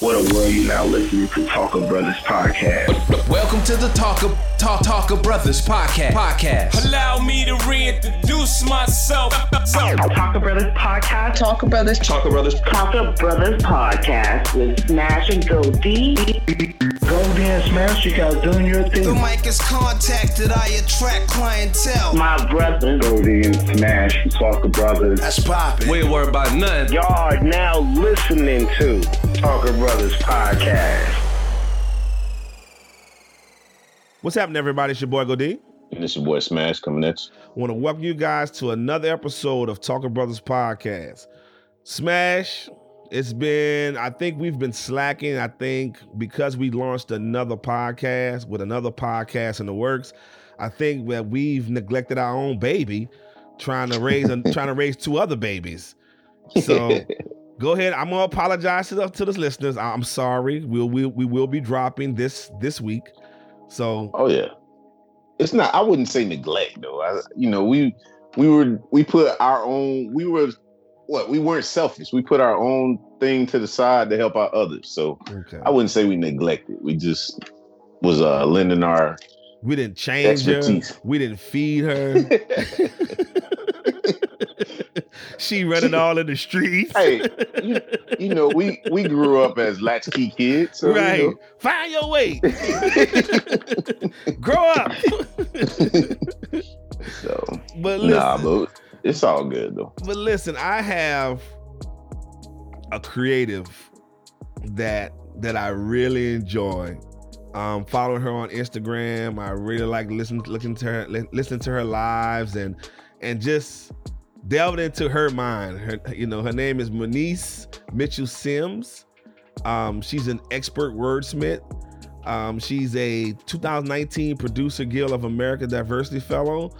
What a world you now listening to Talker Brothers podcast. Welcome to the Talker Talk Talker Brothers podcast. Podcast. Allow me to reintroduce myself. Talker Brothers podcast. Talker Brothers. Talker Brothers. Talker Brothers podcast with Smash and Go D. Go D you guys doing your thing. The mic is contacted. I attract clientele. My brother. Go D and Smash, Talker Brothers. That's poppin'. We ain't worried about nothing. Y'all are now listening to Talker Brothers podcast. What's happening, everybody? It's your boy Godin. And it's your boy Smash coming at you. I want to welcome you guys to another episode of Talker Brothers Podcast. Smash, it's been, I think we've been slacking. I think because we launched another podcast with another podcast in the works, I think that we've neglected our own baby, trying to raise trying to raise two other babies. So go ahead. I'm gonna apologize to the, to the listeners. I'm sorry. We'll, we'll we will be dropping this this week. So Oh yeah. It's not I wouldn't say neglect though. I, you know, we we were we put our own we were what we weren't selfish. We put our own thing to the side to help out others. So okay. I wouldn't say we neglected. We just was uh lending our We didn't change Expertise. her. We didn't feed her. she running all in the streets. hey, you, you know, we we grew up as latchkey kids. So, you right. know. Find your way. Grow up. So but listen, nah, but it's all good though. but listen, I have a creative that that I really enjoy. Um, following her on Instagram, I really like listening looking to her, li- listening to her lives, and and just delving into her mind. Her, you know, her name is Moniece Mitchell Sims. Um, she's an expert wordsmith. Um, she's a 2019 Producer Guild of America Diversity Fellow.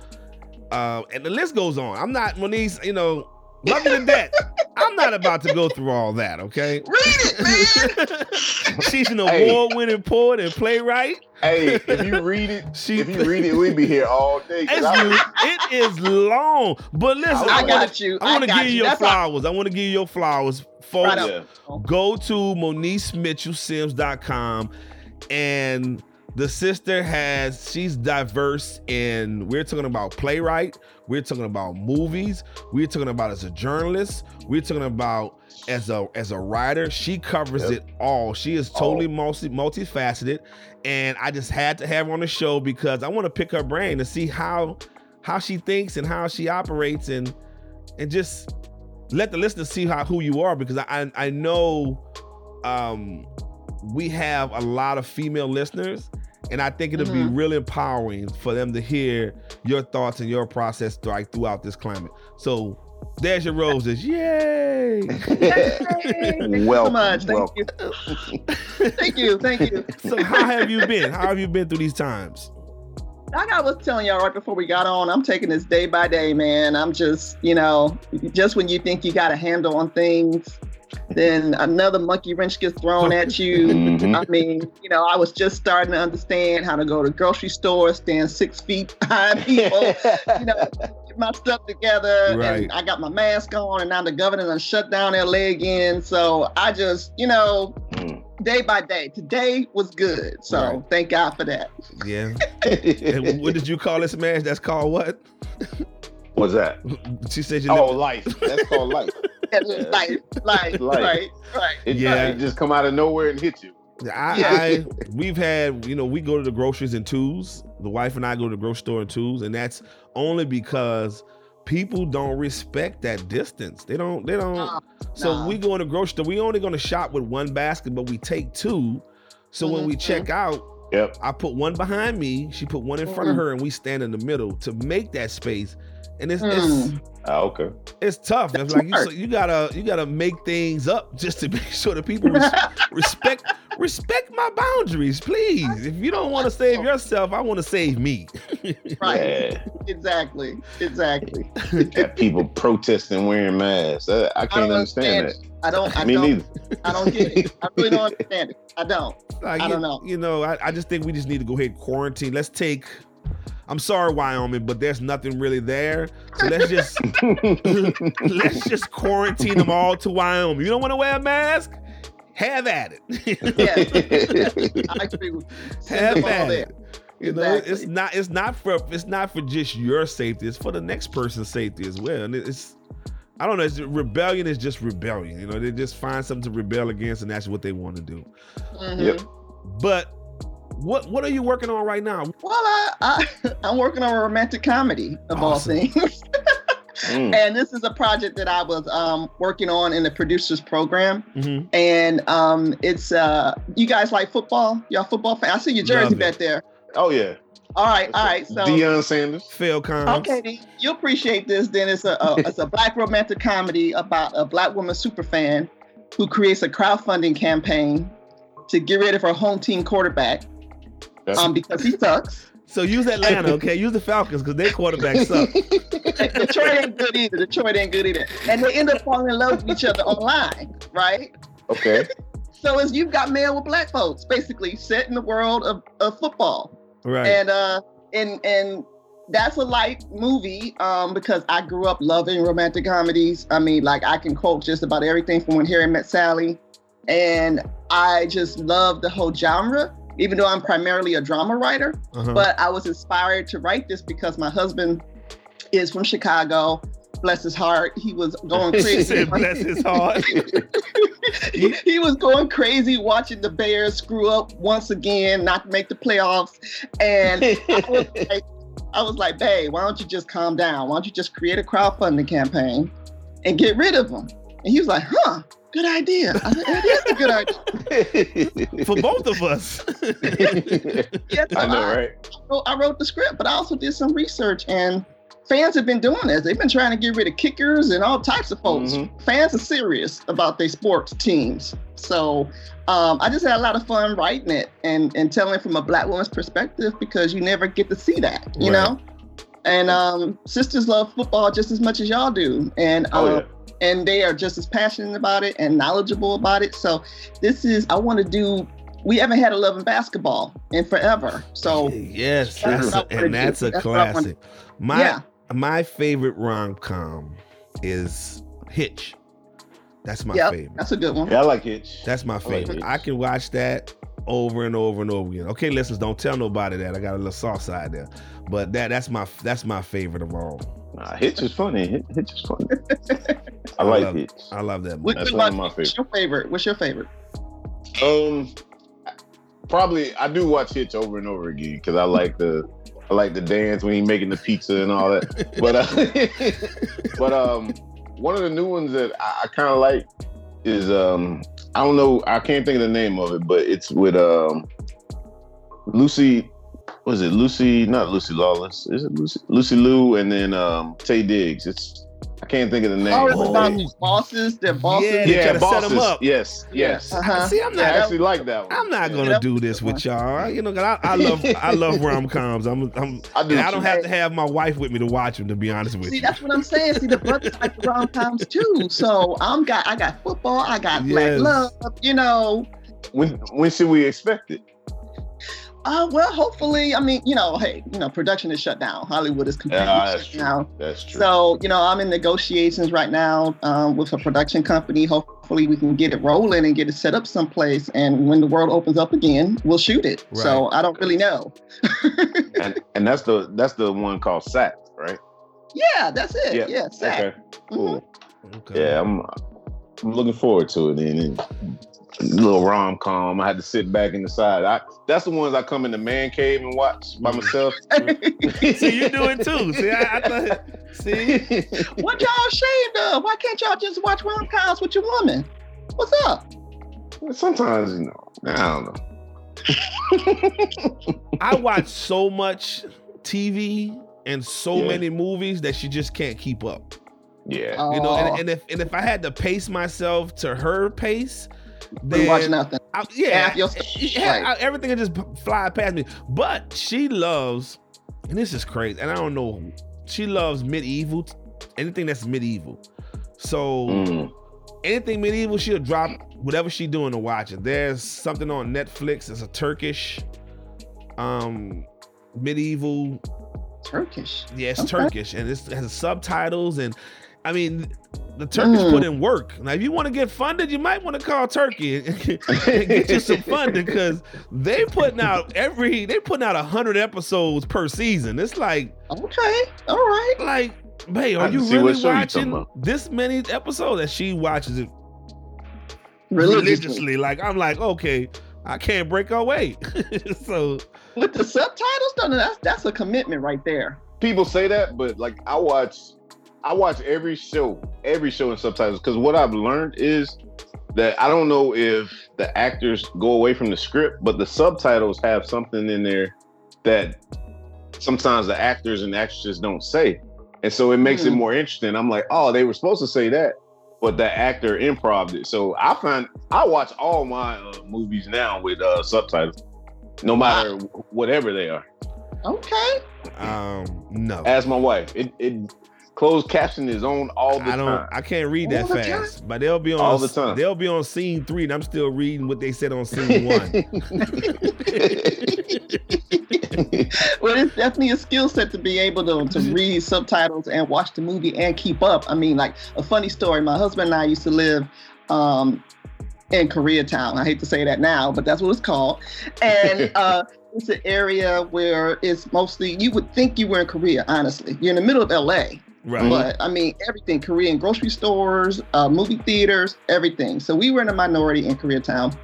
Um, and the list goes on. I'm not Moniece, you know, love you to death. I'm not about to go through all that, okay? Read it, man. She's an Hey. award-winning poet and playwright. Hey, if you read it, She- if you read it, we'd be here all day. It's, I- it is long, but listen, I I, got want to you. I want to give you your That's flowers. I want to give you your flowers, folks. Right. Go to MoniceMitchellSims.com and the sister has she's diverse in we're talking about playwright, we're talking about movies, we're talking about as a journalist, we're talking about as a as a writer. She covers Yep. it all. She is totally multi multifaceted. And I just had to have her on the show because I want to pick her brain to see how how she thinks and how she operates and and just let the listeners see how who you are because I I, I know um we have a lot of female listeners and I think it'll be mm-hmm. really empowering for them to hear your thoughts and your process like throughout this climate. So there's your roses. Yay! Thank you so much. Thank welcome. you. Thank you. Thank you. so how have you been? How have you been through these times? Like I was telling y'all right before we got on, I'm taking this day by day, man. I'm just, you know, just when you think you got a handle on things, then another monkey wrench gets thrown at you. Mhm. I mean, you know, I was just starting to understand how to go to grocery stores, stand six feet behind people, you know, get my stuff together. Right. And I got my mask on, and now the governor done shut down LA again. So I just, you know, Mm. day by day. Today was good. So Right. thank God for that. Yeah. And what did you call this man? That's called what? What's that? She said you Oh, live- life. That's called life. Life, life, Life. right, right. It, Yeah. it just come out of nowhere and hit you. I, Yeah. I we've had you know we go to the groceries in twos. The wife and I go to the grocery store in twos, and that's only because people don't respect that distance. They don't. They don't. Nah, so nah. we go in the grocery store. We only going to shop with one basket, but we take two. So when we Mhm. check out, Yep. I put one behind me. She put one in front of her, and we stand in the middle to make that space. And it's it's Mm. Ah, okay. it's tough. It's like you, so you gotta you gotta make things up just to make sure that people res- respect respect my boundaries, please. If you don't want to save yourself, I want to save me. right. Yeah. Exactly. Exactly. Got people protesting wearing masks. I, I can't don't understand that. I don't. I Me don't. neither. I don't get it. I really don't understand it. I don't. Like, I you, don't know. You know, I, I just think we just need to go ahead and quarantine. Let's take. I'm sorry, Wyoming, but there's nothing really there. So let's just let's just quarantine them all to Wyoming. You don't want to wear a mask? have at it. Yes. I agree with you. Have at it. You know, it's not it's not for it's not for just your safety. It's for the next person's safety as well. And it's I don't know. It's, rebellion is just rebellion. You know, they just find something to rebel against, and that's what they want to do. Mhm. Yep. But what what are you working on right now? Well, I, I I'm working on a romantic comedy of Awesome. all things, Mm. and this is a project that I was um, working on in the producers program. Mhm. And um, it's uh, you guys like football? Y'all football fan? I see your jersey Love back there. Oh yeah. All right, all right. So Deion Sanders. Phil Collins. Okay, you appreciate this. Then it's a, a it's a black romantic comedy about a black woman super fan who creates a crowdfunding campaign to get rid of her home team quarterback That's- um because he sucks. So use Atlanta, okay? Use the Falcons because their quarterback suck. Detroit ain't good either. Detroit ain't good either. And they end up falling in love with each other online, right? okay. So as you've got male with black folks, basically set in the world of, of football. Right. and uh and and that's a light movie um because I grew up loving romantic comedies. I mean, like I can quote just about everything from When Harry Met Sally, and I just love the whole genre. Even though I'm primarily a drama writer, Uh-huh. but I was inspired to write this because my husband is from Chicago. Bless his heart, he was going crazy. said, bless his heart. he, he was going crazy watching the Bears screw up once again, not make the playoffs. And I was like, I was like, babe, why don't you just calm down? Why don't you just create a crowdfunding campaign and get rid of them? And he was like, huh, good idea. I said, it is a good idea. For both of us. Yes, I know, I, right? wrote, I wrote the script, but I also did some research and fans have been doing this. They've been trying to get rid of kickers and all types of folks. Mhm. Fans are serious about their sports teams. So um, I just had a lot of fun writing it and, and telling it from a black woman's perspective because you never get to see that, you Right. know? And um, sisters love football just as much as y'all do. And Oh um, yeah. And they are just as passionate about it and knowledgeable about it. So this is I want to do. We haven't had a love and basketball in forever. So yes, That's that's what a, I and that's a. That's what I want- classic. My yeah, my favorite rom com is Hitch. That's my Yep. favorite. that's a good one. Yeah, I like Hitch. That's my like favorite. Hitch. I can watch that over and over and over again. Okay, listeners, don't tell nobody that. I got a little soft side there. But that that's my that's my favorite of all. Nah, Hitch is funny. Hitch, Hitch is funny. I like love, Hitch. I love that movie. That's one one of my What's your favorite? What's your favorite? Um, probably I do watch Hitch over and over again because I like the I like the dance when he's making the pizza and all that. But uh, but um, one of the new ones that I, I kind of like is um I don't know I can't think of the name of it, but it's with um Lucy. Was it Lucy? Not Lucy Lawless. Is it Lucy? Lucy Liu and then um Taye Diggs. It's I can't think of the name. Oh, it's Oh. about these bosses. They're bosses. Yeah, yeah, try to set 'em bosses. up. Yes, yes. Uh-huh. See, I'm Yeah, I not. actually like that one. I'm not gonna Yeah. do this with y'all. You know, 'cause I, I love I love rom coms. I'm I'm I do. I don't have to have my wife with me to watch them. To be honest with See, you. See, that's what I'm saying. See, the brothers like rom coms too. So I'm got I got football. I got Yes. black love. You know. When when should we expect it? Uh, well, hopefully, I mean, you know, hey, you know, production is shut down. Hollywood is completely Yeah, that's shut true. down. That's true. So, you know, I'm in negotiations right now um, with a production company. Hopefully, we can get it rolling and get it set up someplace. And when the world opens up again, we'll shoot it. So I don't really know. and and that's the that's the one called Sack, right? Yeah, that's it. Yeah. Yeah, Zach. Okay. Cool. Okay. Yeah, I'm I'm looking forward to it. And, a little rom com. I had to sit back and decide. I that's the ones I come in the man cave and watch by myself. See, you do it too. See, I, I thought. See, what y'all ashamed of? Why can't y'all just watch rom coms with your woman? What's up? Sometimes you know. I don't know. I watch so much TV and so Yeah. many movies that she just can't keep up. Yeah. You know, and, oh. and if and if I had to pace myself to her pace, we then watch nothing. I, yeah, your- yeah, right. Everything just fly past me. But she loves, and this is crazy, and I don't know. She loves medieval, anything that's medieval. So Mm. anything medieval, she'll drop whatever she doing to watch it. There's something on Netflix. It's a Turkish, um, medieval. Turkish. Yeah, Okay. Turkish, and it's, it has subtitles, and I mean, the Turkish Mm. put in work. Now, if you want to get funded, you might want to call Turkey and, and get you some funding because they putting out every they putting out hundred episodes per season. It's like Okay, all right. like, Hey, are you to see what really show you talking watching this many episodes? that she watches it Religiously. religiously. Like I'm like, okay, I can't break away. so With the subtitles, no, no, that's that's a commitment right there. People say that, but like I watch, I watch every show, every show in subtitles because what I've learned is that I don't know if the actors go away from the script, but the subtitles have something in there that sometimes the actors and actresses don't say. And so it makes it Hmm. more interesting. I'm like, oh, they were supposed to say that, but the actor improved it. So I find I watch all my uh, movies now with uh, subtitles, no matter whatever they are. Okay. um no. Ask my wife. It it closed caption is on all the time. I don't. time. I can't read that All the fast. But they'll be on All the time. They'll be on scene three, and I'm still reading what they said on scene one. well, it's definitely a skill set to be able to, to read subtitles and watch the movie and keep up. I mean, like a funny story. My husband and I used to live um, in Koreatown. I hate to say that now, but that's what it's called. And uh, it's an area where it's mostly you would think you were in Korea. Honestly, you're in the middle of LA. Right. But I mean, everything Korean grocery stores, uh, movie theaters, everything. So we were in a minority in Koreatown.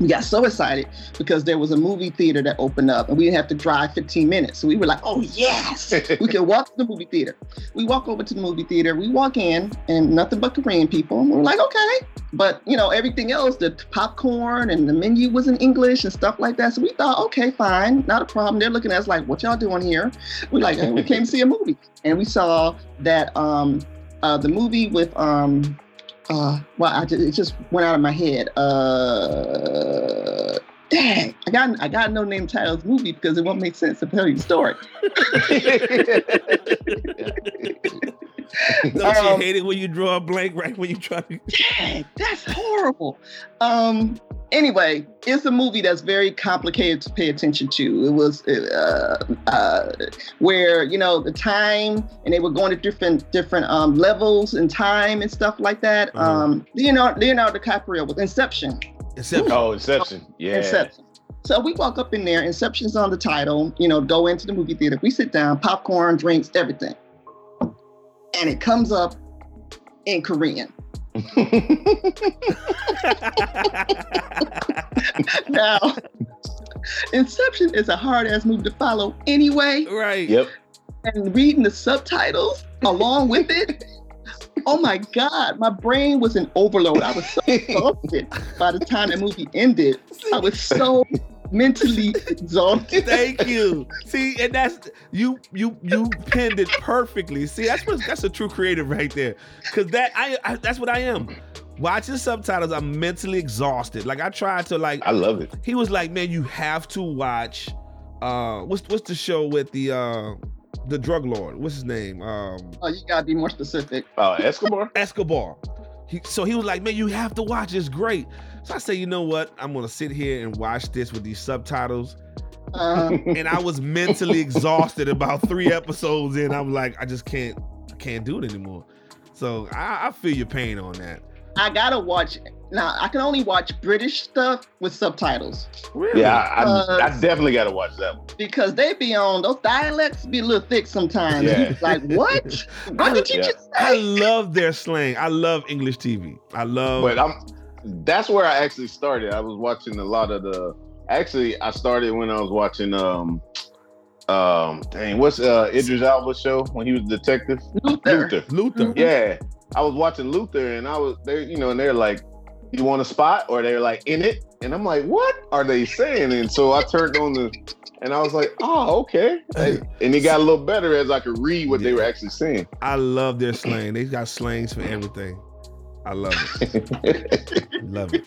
We got so excited because there was a movie theater that opened up and we didn't have to drive 15 minutes. So we were like, oh, yes, we can walk to the movie theater. We walk over to the movie theater, we walk in and nothing but Korean people. And we're like, okay. But, you know, everything else, the popcorn and the menu was in English and stuff like that. So we thought, okay, fine, not a problem. They're looking at us like, what y'all doing here? We're like, "Hey, we came to see a movie. And we saw that um, uh, the movie with, um, uh, well, I just, it just went out of my head. Uh, dang, I got I got no name title of the movie because it won't make sense to tell you the story. Don't um, you hate it when you draw a blank right when you try to? Dang, that's horrible. Um. Anyway, it's a movie that's very complicated to pay attention to. It was uh, uh, where you know the time, and they were going to different different um, levels in time and stuff like that. Uh-huh. Um, Leonardo, Leonardo DiCaprio with Inception. Except oh, Inception. Yeah. Inception. So we walk up in there, Inception's on the title, you know, go into the movie theater. We sit down, popcorn, drinks, everything. And it comes up in Korean. Now, Inception is a hard ass movie to follow anyway. right. Yep. And reading the subtitles along with it. Oh my God, my brain was in overload. I was so exhausted by the time the movie ended. I was so mentally exhausted. Thank you. See, and that's you you you pinned it perfectly. See, that's what that's a true creative right there. Cause that I, I that's what I am. Watching subtitles, I'm mentally exhausted. Like I tried to like I love it. he was like, man, you have to watch uh what's what's the show with the uh the drug lord? What's his name? Um Oh, you gotta be more specific. Uh, Escobar. Escobar. He, so he was like, man, you have to watch. It's great. So I say, you know what? I'm gonna sit here and watch this with these subtitles. Uh, And I was mentally exhausted about three episodes in. I'm like, I just can't, I can't do it anymore. So I, I feel your pain on that. I gotta watch. Now I can only watch British stuff with subtitles Really? Yeah, I, I, Uh, I definitely got to watch that one. because they be on those dialects be a little thick sometimes. Yeah. Like what? What did you Yeah. just I love their slang. I love English TV. I love. But I'm. That's where I actually started. I was watching a lot of the. Actually, I started when I was watching. Um, um, dang, what's uh Idris Elba's show when he was a detective? Luther. Luther. Luther. Yeah, I was watching Luther, and I was there you know, and they're like, "You want a spot?" or they're like, "In it," and I'm like, "What are they saying?" And so I turned on the, and I was like, "Oh, okay." And it got a little better as I could read what they were actually saying. I love their slang. They got slangs for everything. I love it. love it.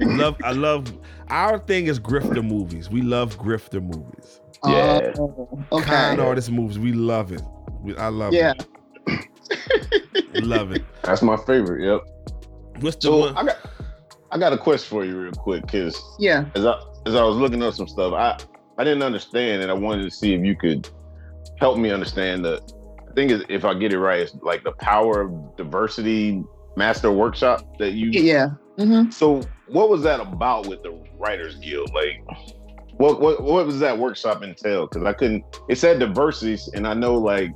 love. I love. Our thing is grifter movies. We love grifter movies. Oh, yeah. Oh, Con okay. artist movies. We love it. We, I love it. Yeah. it. Love it. That's my favorite. Yep. What's the So one? I got, I got a question for you real quick, because Yeah. as I as I was looking up some stuff, I I didn't understand, and I wanted to see if you could help me understand the I think it- if I get it right, it's like the power of diversity master workshop that you. Yeah. hmm So what was that about with the Writers Guild? Like, what what what was that workshop entail? Because I couldn't. It said diversities, and I know like,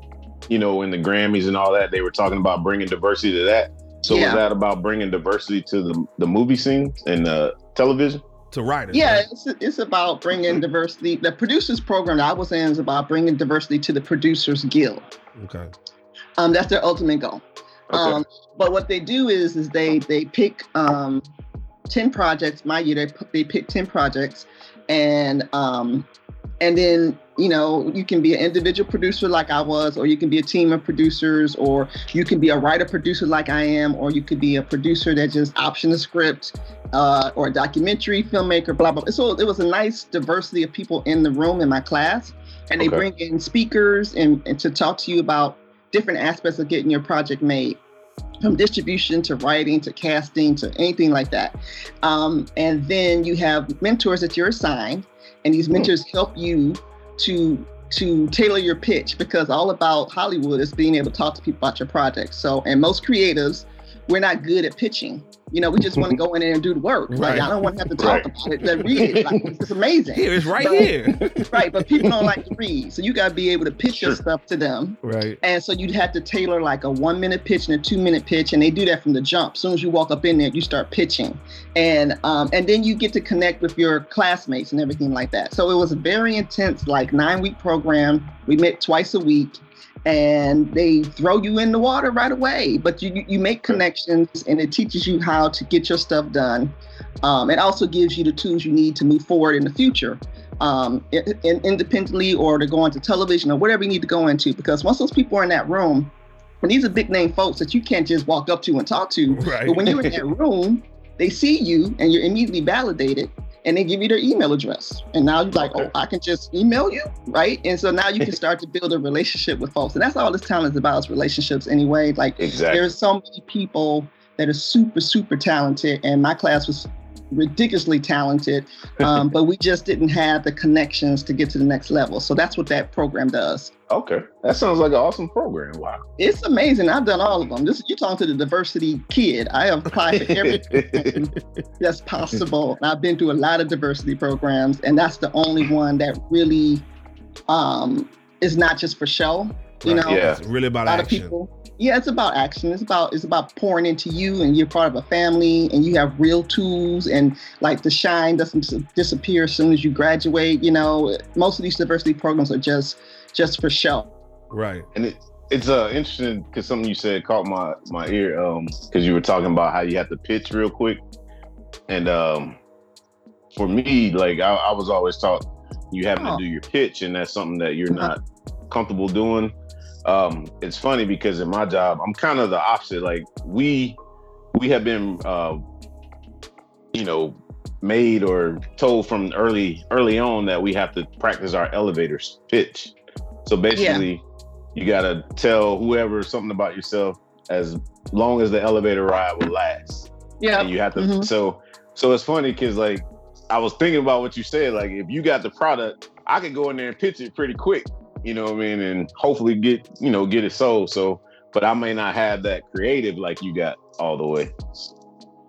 you know, in the Grammys and all that, they were talking about bringing diversity to that. So Yeah. was that about bringing diversity to the the movie scene and uh, television? To writers. Yeah, right? it's, it's about bringing diversity. The producers program that I was in is about bringing diversity to the Producers Guild. Okay. Um, that's their ultimate goal. Okay. Um, but what they do is is they they pick um, ten projects. My year they they pick ten projects, and um, and then you know you can be an individual producer like I was, or you can be a team of producers, or you can be a writer producer like I am, or you could be a producer that just option the script, uh, or a documentary filmmaker. Blah blah. blah. So it was a nice diversity of people in the room in my class, and they Okay. bring in speakers and, and to talk to you about different aspects of getting your project made from distribution to writing to casting to anything like that. Um, and then you have mentors that you're assigned, and these mentors help you to to tailor your pitch because all about Hollywood is being able to talk to people about your project. So, and most creatives, we're not good at pitching. You know, we just want to go in there and do the work. Like Right. I don't want to have to talk Right. about it. Then read it. Like it's amazing. Here, it's right But- here. right, but people don't like to read. So you got to be able to pitch your stuff to them. right. And so you'd have to tailor like a one minute pitch and a two minute pitch, and they do that from the jump. As soon as you walk up in there, you start pitching, and um, and then you get to connect with your classmates and everything like that. So it was a very intense, like nine week program. We met twice a week, and they throw you in the water right away. But you you- make connections, and it teaches you how to get your stuff done. Um, it also gives you the tools you need to move forward in the future um, in- independently or to go into television or whatever you need to go into. Because once those people are in that room, and these are big name folks that you can't just walk up to and talk to, Right. but when you're in that room, they see you and you're immediately validated and they give you their email address. And now you're like, oh, Okay. oh, I can just email you, right? And so now you can start to build a relationship with folks. And that's all this talent is about is relationships anyway. Like exactly. there's so many people that are super, super talented. And my class was ridiculously talented, um, but we just didn't have the connections to get to the next level. So that's what that program does. Okay, that sounds like an awesome program. Wow. It's amazing. I've done all of them. This you're talking to the diversity kid. I have applied for everything that's possible. I've been through a lot of diversity programs, and that's the only one that really um, is not just for show. You Right. know, Yeah. It's really about a about lot action. of people. Yeah, it's about action. It's about it's about pouring into you, and you're part of a family, and you have real tools, and like the shine doesn't disappear as soon as you graduate. You know, most of these diversity programs are just just for show. Right. And it, it's uh interesting because something you said caught my my ear um because you were talking about how you have to pitch real quick, and um for me like I, I was always taught you having Oh. to do your pitch, and that's something that you're not comfortable doing. Um, it's funny because in my job I'm kind of the opposite. Like we we have been uh, you know made or told from early early on that we have to practice our elevator pitch. So basically, you gotta tell whoever something about yourself as long as the elevator ride will last. Yeah, And you have to. Mhm. So so it's funny because like I was thinking about what you said. Like if you got the product, I could go in there and pitch it pretty quick. You know what I mean? And hopefully get you know get it sold. So, but I may not have that creative like you got all the way.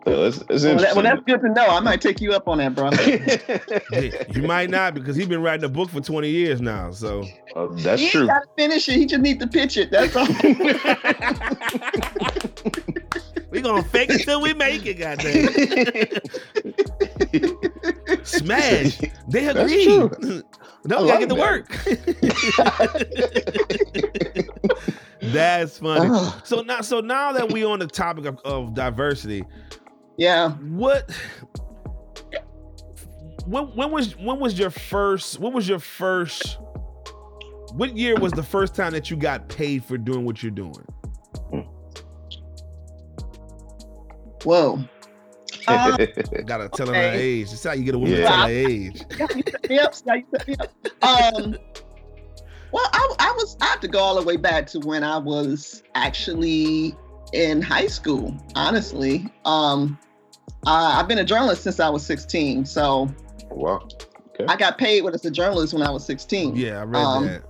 So it's, it's well, that, well, that's good to know. I might take you up on that, bro. You might not because he's been writing a book for 20 years now. So Oh, that's he true. ain't gotta finish it. He just need to pitch it. That's all. we gonna fake it till we make it, goddamn. Smash. They That's agree. No, I gotta get to work. That's funny. Oh, So now, so now that we on the topic of, of diversity, yeah. what? When, when was when was your first? What was your first? What year was the first time that you got paid for doing what you're doing? Whoa. Uh, Gotta tell her her age. That's how you get a woman to Yeah. tell her age. yeah, you set me up. Yeah, you set me up. Um, well, I, I was I have to go all the way back to when I was actually in high school. Honestly, um, I, I've been a journalist since I was 16. So wow. Okay. I got paid when as a journalist when I was 16. Yeah, I read Um, that.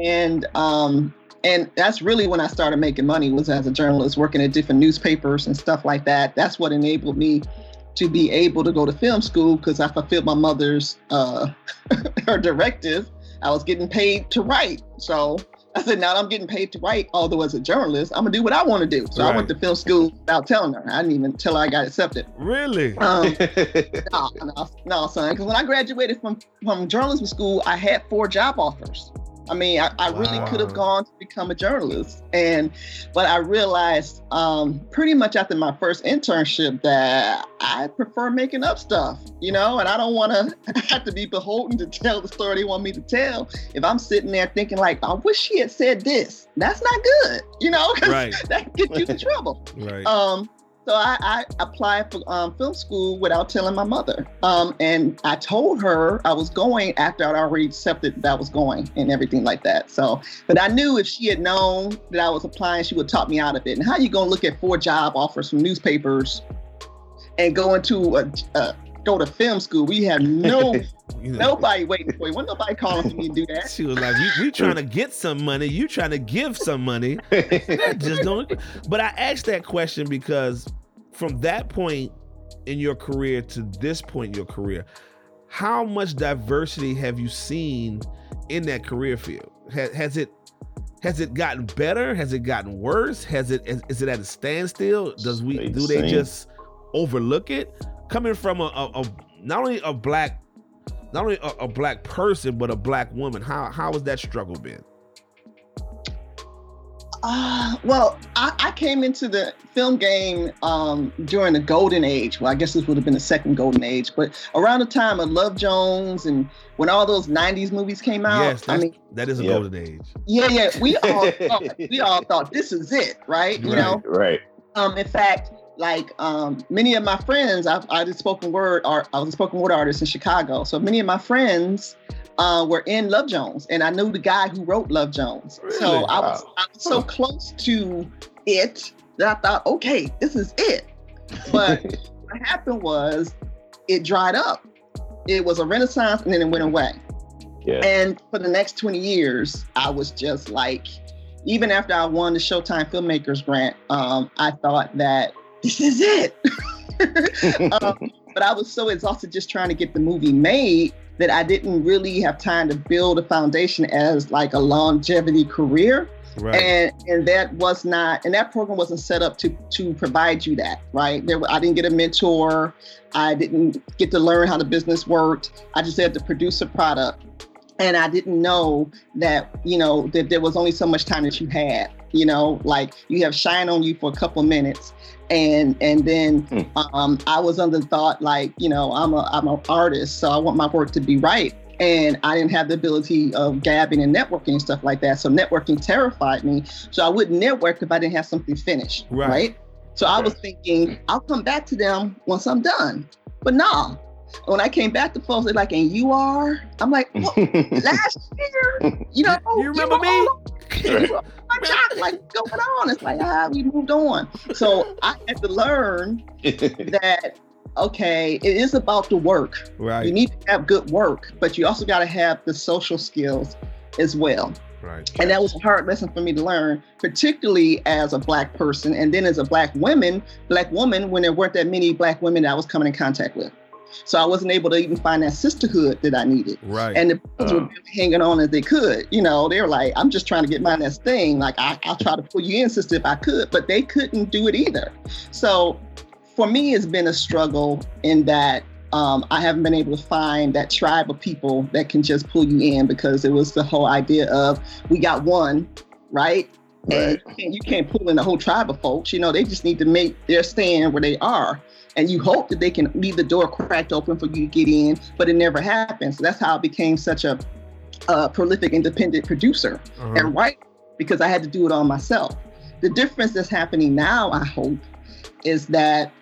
and um and that's really when I started making money was as a journalist, working at different newspapers and stuff like that. That's what enabled me to be able to go to film school because I fulfilled my mother's uh, her directive. I was getting paid to write, so I said, now I'm getting paid to write. Although as a journalist, I'm gonna do what I want to do. So I went to film school without telling her. I didn't even tell her I got accepted. Really? Um, no, no, no, son. Because when I graduated from from journalism school, I had four job offers. I mean, I, I really could have gone to become a journalist, and but I realized um, pretty much after my first internship that I prefer making up stuff, you know, and I don't want to have to be beholden to tell the story they want me to tell. If I'm sitting there thinking like, I wish she had said this, that's not good, you know, 'cause Right. that gets you in trouble. Right. Um, so I, I applied for um, film school without telling my mother. Um, and I told her I was going after I'd already accepted that I was going and everything like that. So, but I knew if she had known that I was applying, she would talk me out of it. And how you gonna look at four job offers from newspapers and go into a, a go to film school? We have no You know, nobody waiting for you. Wasn't nobody calling for me to do that. She was like, we, we trying to get some money. You trying to give some money. That just don't. But I asked that question because from that point in your career to this point in your career, how much diversity have you seen in that career field? Has, has it has it gotten better? Has it gotten worse? Has it is, is it at a standstill? Does we Stayed do the they just overlook it? Coming from a, a, a not only a black not only a, a black person but a black woman, how how has that struggle been? Uh, well, I, I came into the film game um, during the golden age. Well, I guess this would have been the second golden age, but around the time of Love Jones and when all those '90s movies came out. yes, I that's, mean, that is a Yep. golden age. yeah, yeah, we all thought, we all thought this is it, right? You Right. know, right. um, in fact, like um, many of my friends, I, I did spoken word art. I was a spoken word artist in Chicago, so many of my friends uh, were in Love Jones, and I knew the guy who wrote Love Jones. Really? So I was, I was so close to it that I thought, okay, this is it. But what happened was, it dried up. It was a renaissance, and then it went away. Yeah. And for the next 20 years, I was just like, even after I won the Showtime Filmmakers Grant, um, I thought that this is it. um, but I was so exhausted just trying to get the movie made that I didn't really have time to build a foundation as like a longevity career. Right. And and that was not and that program wasn't set up to to provide you that, right? There I didn't get a mentor. I didn't get to learn how the business worked. I just had to produce a product. And I didn't know that, you know, that there was only so much time that you had. You know, like you have shine on you for a couple minutes. And and then Hmm. um, I was under the thought like, you know, I'm a I'm an artist, so I want my work to be right. And I didn't have the ability of gabbing and networking and stuff like that. So networking terrified me. So I wouldn't network if I didn't have something finished. Right. Right. So I was thinking, I'll come back to them once I'm done. But no. When I came back to folks, they're like, and you are? I'm like, well, last year, you know, you remember were me? all over my job, like what's going on? It's like, ah, we moved on. So I had to learn that okay, it is about the work. Right. You need to have good work, but you also got to have the social skills as well. Right. And that was a hard lesson for me to learn, particularly as a black person, and then as a black woman, black woman, when there weren't that many black women that I was coming in contact with. So I wasn't able to even find that sisterhood that I needed. Right. And the brothers Uh. were hanging on as they could. You know, they were like, I'm just trying to get my next thing. Like, I, I'll try to pull you in, sister, if I could, but they couldn't do it either. So for me, it's been a struggle in that um, I haven't been able to find that tribe of people that can just pull you in because it was the whole idea of we got one, right? And you can't, you can't pull in the whole tribe of folks. You know, they just need to make their stand where they are. And you hope that they can leave the door cracked open for you to get in, but it never happens. So that's how I became such a, uh prolific independent producer Uh-huh. and write because I had to do it all myself. The difference that's happening now, I hope, is that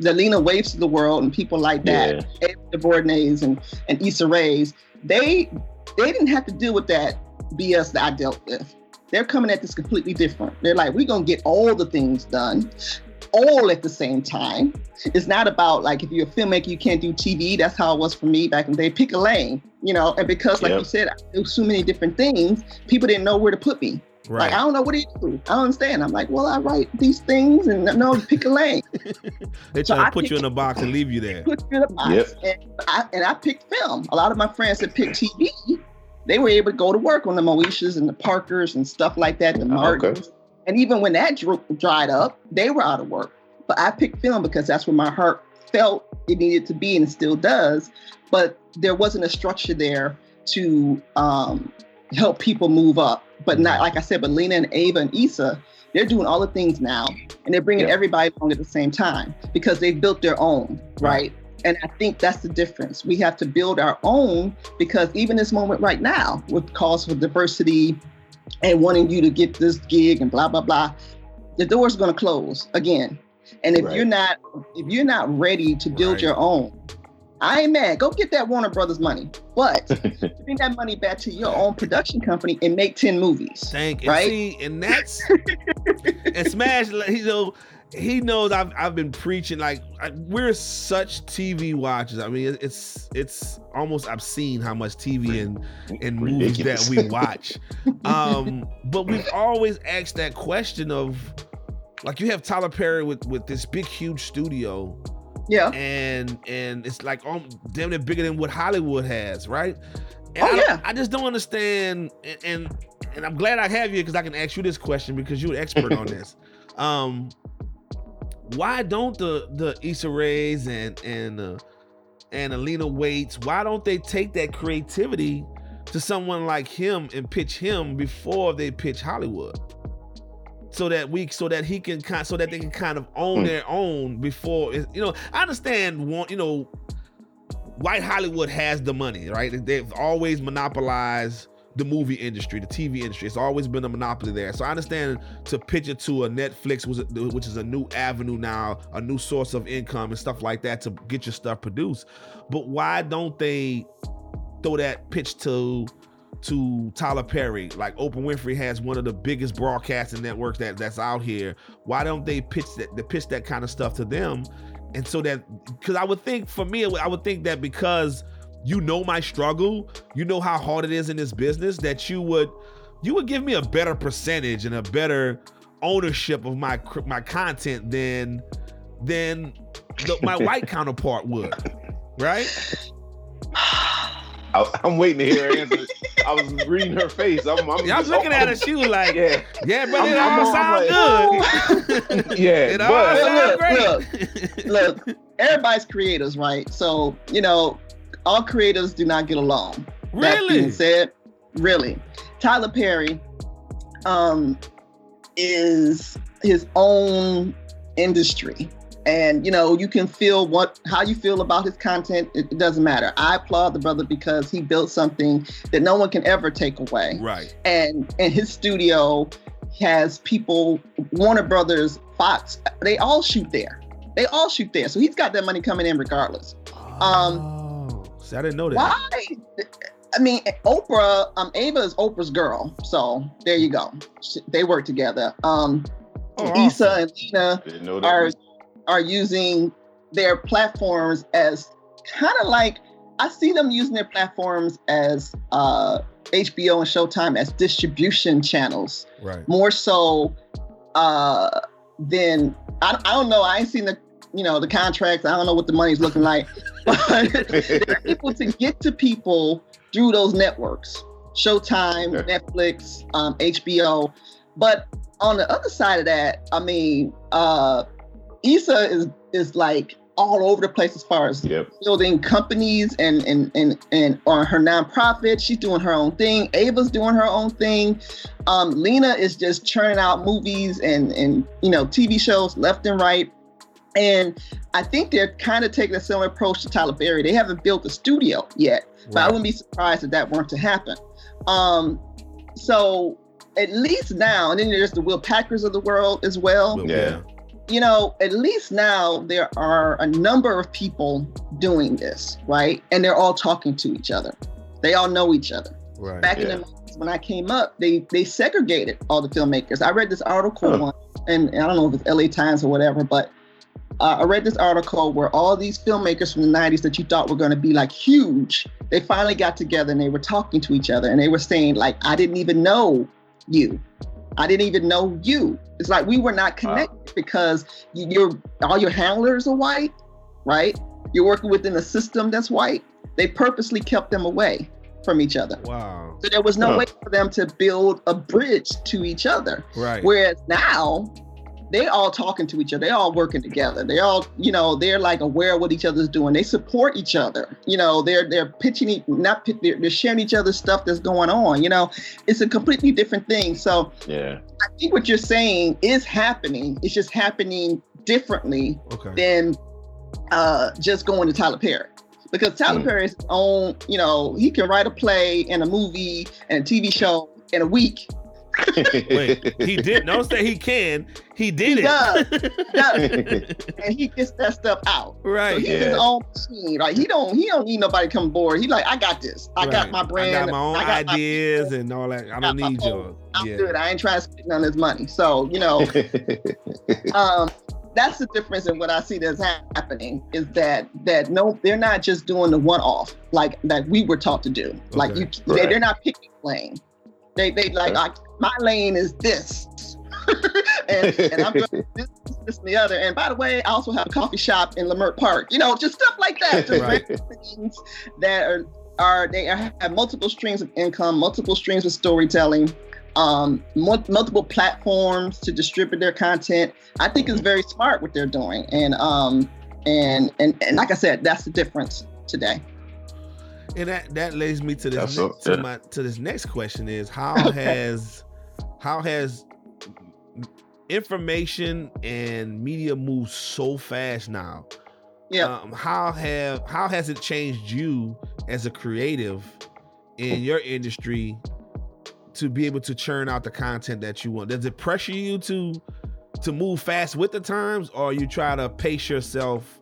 the Lena Waithe of the world and people like that, the DuVernay's and, and Issa Rae's, they they didn't have to deal with that BS that I dealt with. They're coming at this completely different. They're like, we're gonna get all the things done, all at the same time. It's not about like if you're a filmmaker, you can't do TV. That's how it was for me back in the day. Pick a lane, you know. And because, like Yep. you said, I do so many different things, people didn't know where to put me. Right. Like, I don't know what do you do? I don't understand. I'm like, well, I write these things and no, pick a lane. they so try to put you in a box and leave you there. Put you in a box. Yep. And I and I picked film. A lot of my friends that picked TV, they were able to go to work on the Moeshas and the Parkers and stuff like that, the Oh, okay. And even when that dr- dried up, they were out of work. But I picked film because that's where my heart felt it needed to be and it still does. But there wasn't a structure there to um, help people move up. But not like I said, but Lena and Ava and Issa, they're doing all the things now, and they're bringing Yeah. everybody along at the same time because they've built their own, right? And I think that's the difference. We have to build our own because even this moment right now, with calls for diversity and wanting you to get this gig and blah blah blah, the door's going to close again. And if Right. you're not if you're not ready to build Right. your own, I ain't mad. Go get that Warner Brothers money, but bring that money back to your own production company and make ten movies. Thank and Right? see, and that's and Smash. He know he knows I've I've been preaching like I, we're such TV watchers. I mean, it- it's it's almost obscene how much TV and and movies that we watch. Um, but we've always asked that question of like you have Tyler Perry with with this big huge studio Yeah. and and it's like um damn near bigger than what Hollywood has, right? And Oh, I, yeah. I just don't understand, and and, and I'm glad I have you because I can ask you this question because you're an expert on this. Um, why don't the the Issa Raes and and uh, and Alina Waithe, why don't they take that creativity to someone like him and pitch him before they pitch Hollywood? So that we, so that he can kind, so that they can kind of own Hmm. their own before, you know. I understand, want you know, white Hollywood has the money, right? They've always monopolized the movie industry, the TV industry. It's always been a monopoly there. So I understand to pitch it to a Netflix, which is a new avenue now, a new source of income and stuff like that to get your stuff produced. But why don't they throw that pitch to to Tyler Perry? Like Oprah Winfrey has one of the biggest broadcasting networks that that's out here. Why don't they pitch that they pitch that kind of stuff to them? And so that because I would think for me, I would think that because you know my struggle, you know how hard it is in this business, that you would you would give me a better percentage and a better ownership of my my content than than the, my white counterpart would, right? I, I'm waiting to hear her answer. I was reading her face. I'm, I'm, Yeah, I'm looking I'm- at her. She was like, Yeah, "Yeah, but it I'm- all I'm- sounds I'm good. yeah. it all but sounds look, great." Look, everybody's creators, right? So, you know, all creators do not get along. That really? being said, really, Tyler Perry um, is his own industry. And you know, you can feel what how you feel about his content. It, it doesn't matter. I applaud the brother because he built something that no one can ever take away. Right. And and his studio has people, Warner Brothers, Fox. They all shoot there. They all shoot there. So he's got that money coming in regardless. Um, oh, see, I didn't know that. Why? I mean, Oprah, um, Ava is Oprah's girl. So there you go. Sh- They work together. Um, Oh, Issa awesome. and Lena Didn't know that. are are using their platforms as kind of like I see them using their platforms as uh, HBO and Showtime as distribution channels Right. more so uh, than I, I don't know. I ain't seen the you know the contracts. I don't know what the money's looking like, but they're able to get to people through those networks, Showtime. Netflix, um, HBO. But on the other side of that, I mean, uh, Issa is is like all over the place as far as Yep. building companies and and and and on her nonprofit. She's doing her own thing. Ava's doing her own thing. Um, Lena is just churning out movies and and you know TV shows left and right. And I think they're kind of taking a similar approach to Tyler Perry. They haven't built a studio yet, but I wouldn't be surprised if that weren't to happen. Um, so at least now, and then there's the Will Packers of the world as well Well, Yeah. you know, at least now there are a number of people doing this, right? And they're all talking to each other. They all know each other. Right. Back in the when I came up, they they segregated all the filmmakers. I read this article Huh. once, and I don't know if it's LA Times or whatever, but uh, I read this article where all these filmmakers from the 90s that you thought were going to be like huge, they finally got together and they were talking to each other and they were saying like, I didn't even know you. I didn't even know you. It's like we were not connected because you- you're all your handlers are white, right? You're working within a system that's white. They purposely kept them away from each other. Wow. So there was no Huh. way for them to build a bridge to each other. Right. Whereas now, they all talking to each other. They all working together. They all, you know, they're like aware of what each other's doing. They support each other. You know, they're they're pitching, not they're, they're sharing each other's stuff that's going on. You know, it's a completely different thing. So Yeah. I think what you're saying is happening. It's just happening differently okay. than uh, just going to Tyler Perry. Because Tyler Mm. Perry's own, you know, he can write a play and a movie and a TV show in a week. Wait, he did. Don't say he can. He did He it. does. does. and he gets that stuff out. So right. he's Yeah. his own machine. Like he don't he don't need nobody come board. He like, I got this. I got my brand. I got my own got ideas people. and all that. I don't need phone. yours. I'm yeah. good. I ain't trying to spend none of his money. So, you know, um, that's the difference in what I see that's happening is that that no, they're not just doing the one off like that we were taught to do. Like you, they, Right. they're not picking lane. They they like, Okay. like my lane is this, and, and I'm doing this, this, and the other. And by the way, I also have a coffee shop in Leimert Park. You know, just stuff like that. Just Right. things that are are they are, have multiple streams of income, multiple streams of storytelling um, mul- multiple platforms to distribute their content. I think it's very smart what they're doing, and um, and and and like I said, that's the difference today. And that that leads me to this next, to my to this next question is how has how has information and media moved so fast now? Yeah. Um, how have how has it changed you as a creative in your industry to be able to churn out the content that you want? Does it pressure you to to move fast with the times, or you try to pace yourself?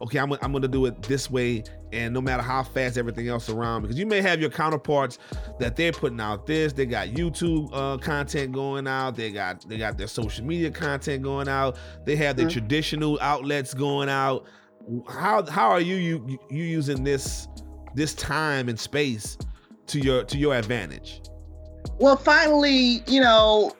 Okay, I'm, I'm gonna do it this way, and no matter how fast everything else around, because you may have your counterparts that they're putting out this, they got YouTube uh, content going out, they got they got their social media content going out, they have their Mhm. traditional outlets going out. How how are you you you using this this time and space to your to your advantage? Well, finally, you know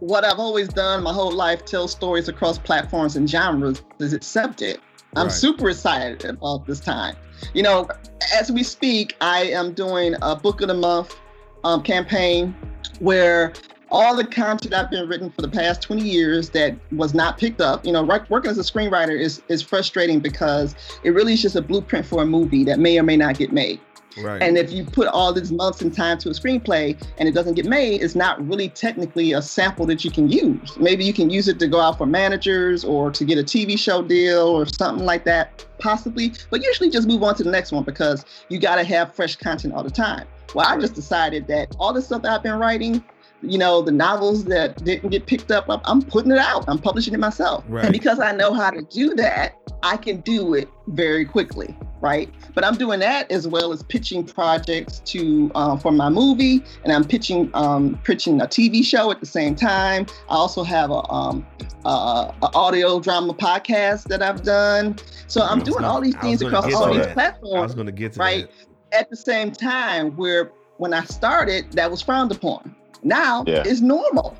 what I've always done my whole life: tell stories across platforms and genres is accepted. I'm Right. super excited about this time. You know, as we speak, I am doing a book of the month um, campaign where all the content I've been written for the past 20 years that was not picked up, you know, working as a screenwriter is is frustrating because it really is just a blueprint for a movie that may or may not get made. Right. And if you put all these months and time to a screenplay and it doesn't get made, it's not really technically a sample that you can use. Maybe you can use it to go out for managers or to get a TV show deal or something like that, possibly. But usually just move on to the next one because you got to have fresh content all the time. Well, I just decided that all the stuff that I've been writing, you know, the novels that didn't get picked up, I'm- putting it out. I'm publishing it myself. Right. And because I know how to do that, I can do it very quickly, right? But I'm doing that as well as pitching projects to uh, for my movie, and I'm pitching um, pitching a TV show at the same time. I also have a, um, uh, a audio drama podcast that I've done. So I'm doing all these things across all these that. I platforms was gonna get to right? that. at the same time where when I started, that was frowned upon. Now Yeah. it's normal.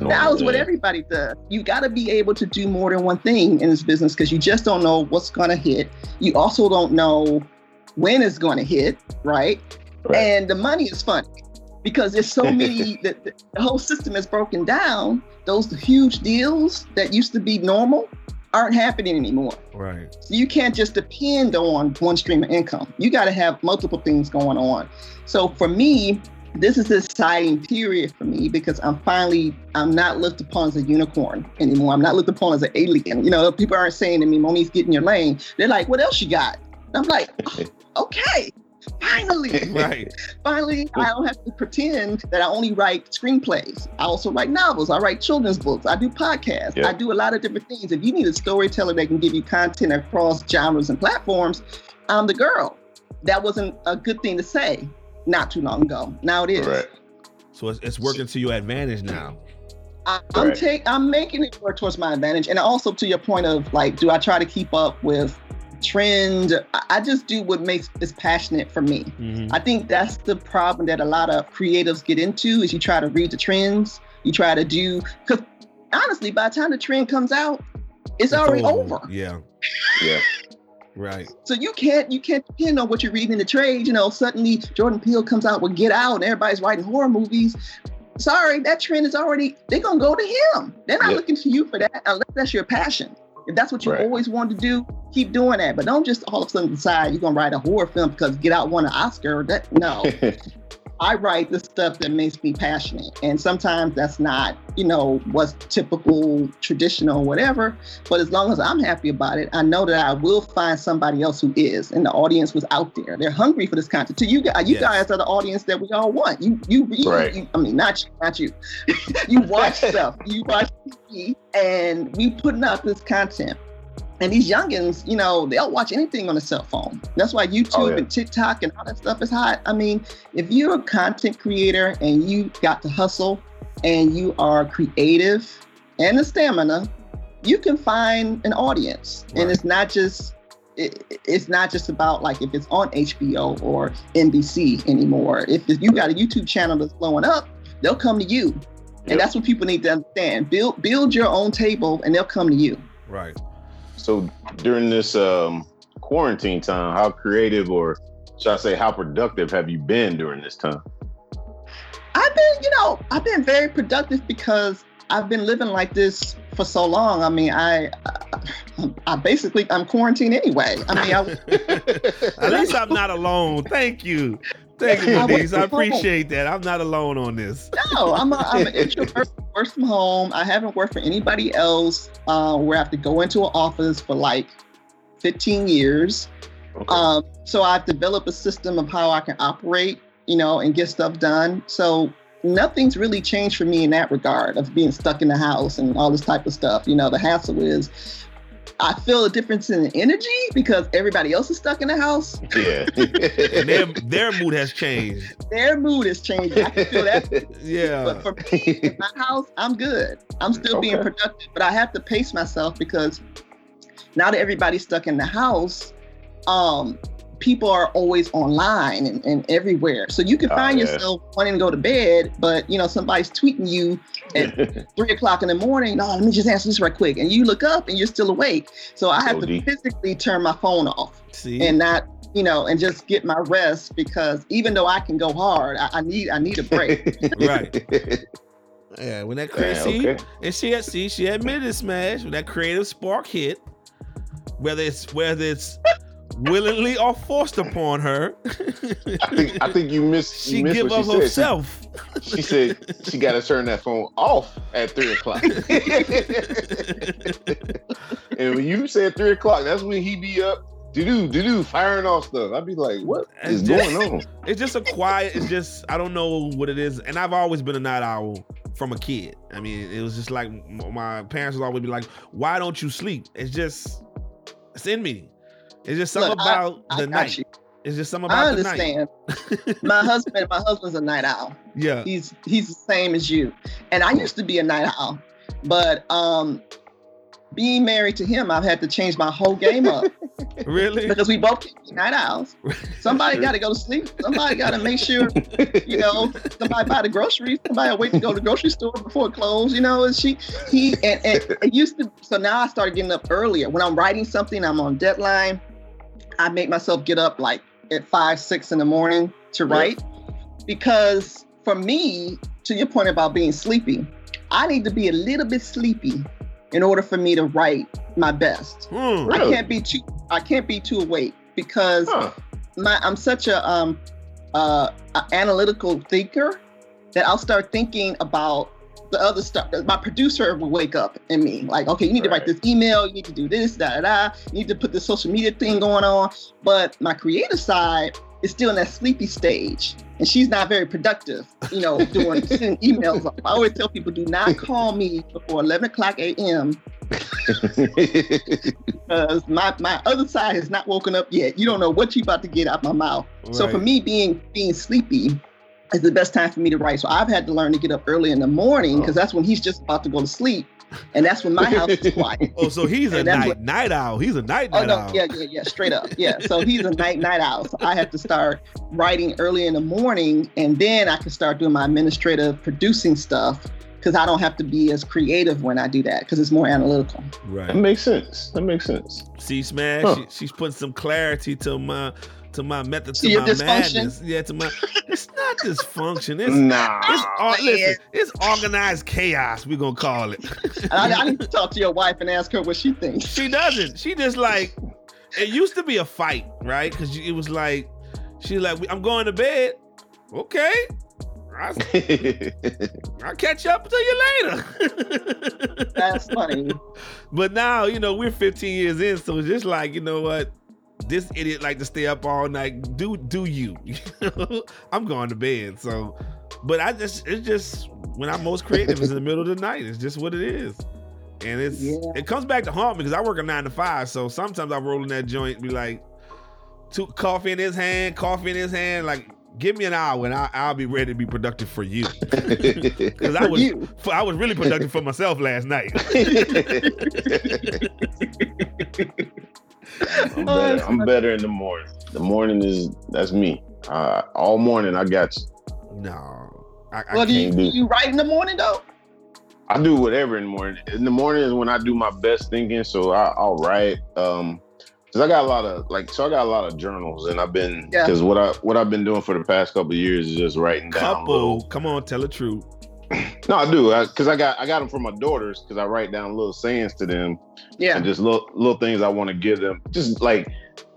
Normal, is what everybody does. You got to be able to do more than one thing in this business because you just don't know what's going to hit. You also don't know when it's going to hit, right? Right. And the money is funny because there's so many, the, the, the whole system is broken down. Those huge deals that used to be normal aren't happening anymore. Right. So you can't just depend on one stream of income. You got to have multiple things going on. So for me, this is an exciting period for me because I'm finally I'm not looked upon as a unicorn anymore. I'm not looked upon as an alien. You know, people aren't saying to me, "Monique's getting your lane." They're like, "What else you got?" And I'm like, oh, "Okay, finally." Right. Finally, I don't have to pretend that I only write screenplays. I also write novels. I write children's books. I do podcasts. Yeah. I do a lot of different things. If you need a storyteller that can give you content across genres and platforms, I'm the girl. That wasn't a good thing to say not too long ago. Now it is. Right. So it's, it's working to your advantage now. I, I'm Right. take I'm making it work towards my advantage, and also to your point of like, do I try to keep up with trend? I, I just do what makes is passionate for me. Mhm. I think that's the problem that a lot of creatives get into is you try to read the trends You try to do because honestly, by the time the trend comes out, it's, already over. Yeah. Yeah. Right. So you can't you can't depend on what you're reading in the trade. You know, suddenly Jordan Peele comes out with Get Out and everybody's writing horror movies. Sorry, that trend is already they're gonna go to him. They're not Yeah. looking to you for that unless that's your passion. If that's what you Right. always wanted to do, keep doing that. But don't just all of a sudden decide you're gonna write a horror film because Get Out won an Oscar. That no. I write the stuff that makes me passionate. And sometimes that's not, you know, what's typical, traditional, whatever. But as long as I'm happy about it, I know that I will find somebody else who is. And the audience was out there. They're hungry for this content. So you guys, you Yes. guys are the audience that we all want. You you read, Right. you- I mean, not you, not you. you watch stuff. You watch TV and we putting out this content. And these youngins, you know, they'll watch anything on a cell phone. That's why YouTube Oh, yeah. and TikTok and all that stuff is hot. I mean, if you're a content creator and you got to hustle and you are creative and the stamina, you can find an audience. Right. And it's not just it, it's not just about like if it's on HBO or NBC anymore. If you got a YouTube channel that's blowing up, they'll come to you. Yep. And that's what people need to understand. Build build your own table and they'll come to you. Right. So during this um, quarantine time, how creative or should I say how productive have you been during this time? I've been, you know, I've been very productive because I've been living like this for so long. I mean, I, I, I basically, I'm quarantined anyway. I mean, I, At least I'm not alone. Thank you. Thank you, I Denise. I work appreciate that. I'm not alone on this. no, I'm, a, I'm an introvert, works from home. I haven't worked for anybody else uh, where I have to go into an office for like 15 years. Okay. Um, so I've developed a system of how I can operate, you know, and get stuff done. So nothing's really changed for me in that regard of being stuck in the house and all this type of stuff. You know, the hassle is I feel a difference in energy because everybody else is stuck in the house. yeah. And their their mood has changed. Their mood is changing. I can feel that. Yeah. But for me, in my house, I'm good. I'm still being productive, but I have to pace myself because now that everybody's stuck in the house, um, people are always online and, and everywhere. So you can Oh, find yeah. yourself wanting to go to bed, but you know somebody's tweeting you at three o'clock in the morning. No, let me just answer this right quick, and you look up and you're still awake. So I have So to physically turn my phone off See? and not. You know, and just get my rest because even though I can go hard, I, I need I need a break. Right. yeah, when that Yeah, crazy okay. and she had see she admitted it, smash when that creative spark hit, whether it's whether it's willingly or forced upon her, I think I think you missed. she missed give up she said. herself. She, she said she got to turn that phone off at three o'clock. and when you said three o'clock, that's when he be up, do do do do, firing off stuff. I'd be like, what is just- going on? It's just a quiet. It's just I don't know what it is, and I've always been a night owl from a kid. I mean, it was just like my parents would always be like, "Why don't you sleep?" It's just it's in me. It's just something Look, about I the got night. you. It's just something I about the night. I understand. my husband, my husband's a night owl. Yeah. He's he's the same as you. And I used to be a night owl, but um, being married to him, I've had to change my whole game up Really? because we both can't be night owls. Somebody got to go to sleep. Somebody got to make sure, you know, somebody buy the groceries. Somebody wait to go to the grocery store before it closed. You know, and she, he, and, and it used to. So now I started getting up earlier. When I'm writing something, I'm on deadline. I make myself get up like at five, six in the morning to Yeah. write because for me, to your point about being sleepy, I need to be a little bit sleepy in order for me to write my best. Hmm. I can't be too I can't be too awake because Huh. my I'm such a um uh a analytical thinker that I'll start thinking about the other stuff. My producer will wake up in me like, okay, you need to write this email, you need to do this, da da da. You need to put this social media thing going on. But my creative side is still in that sleepy stage, and she's not very productive. You know, doing sending emails. I always tell people, do not call me before 11 o'clock a.m. because my, my other side has not woken up yet. You don't know what you're about to get out my mouth. So for me, being being sleepy is the best time for me to write. So I've had to learn to get up early in the morning oh. because that's when he's just about to go to sleep, and that's when my house is quiet. Oh, so he's a night what- night owl. He's a night Oh no, owl. yeah, yeah, yeah, straight up, yeah. So he's a night night owl. So I have to start writing early in the morning, and then I can start doing my administrative producing stuff because I don't have to be as creative when I do that because it's more analytical. Right. That makes sense. That makes sense. See, Smash, Huh. she, she's putting some clarity to my to my method To to your my madness. Yeah, to my. It's not dysfunction. It's Nah. it's or- listen, it's organized chaos. we're gonna call it. I, I need to talk to your wife and ask her what she thinks. she doesn't. She just like it used to be a fight, right? Because it was like she's like, I'm going to bed. Okay, I, I'll catch up to you later. That's funny. But now, you know, we're 15 years in, so it's just like, you know what? This idiot like to stay up all night. Do do you? I'm going to bed. So, but I just it's just when I'm most creative is in the middle of the night. It's just what it is. And it's Yeah. it comes back to haunt me because I work a nine to five. So sometimes I roll in that joint, be like, two coffee in his hand, coffee in his hand, like give me an hour and I, I'll be ready to be productive for you. Because I was you. I was really productive for myself last night. I'm better. I'm better in the morning. The morning is that's me. Uh, all morning I got you. No, I, I Well, do you, can't do do- you write in the morning though? I do whatever in the morning. In the morning is when I do my best thinking. So I, I'll write. Um, cause I got a lot of like, so I got a lot of journals, and I've been Yeah. because what I what I've been doing for the past couple of years is just writing down. couple. Come on, tell the truth. No, I do. I, Cause I got I got them for my daughters. Cause I write down little sayings to them Yeah. and just little little things I want to give them. Just like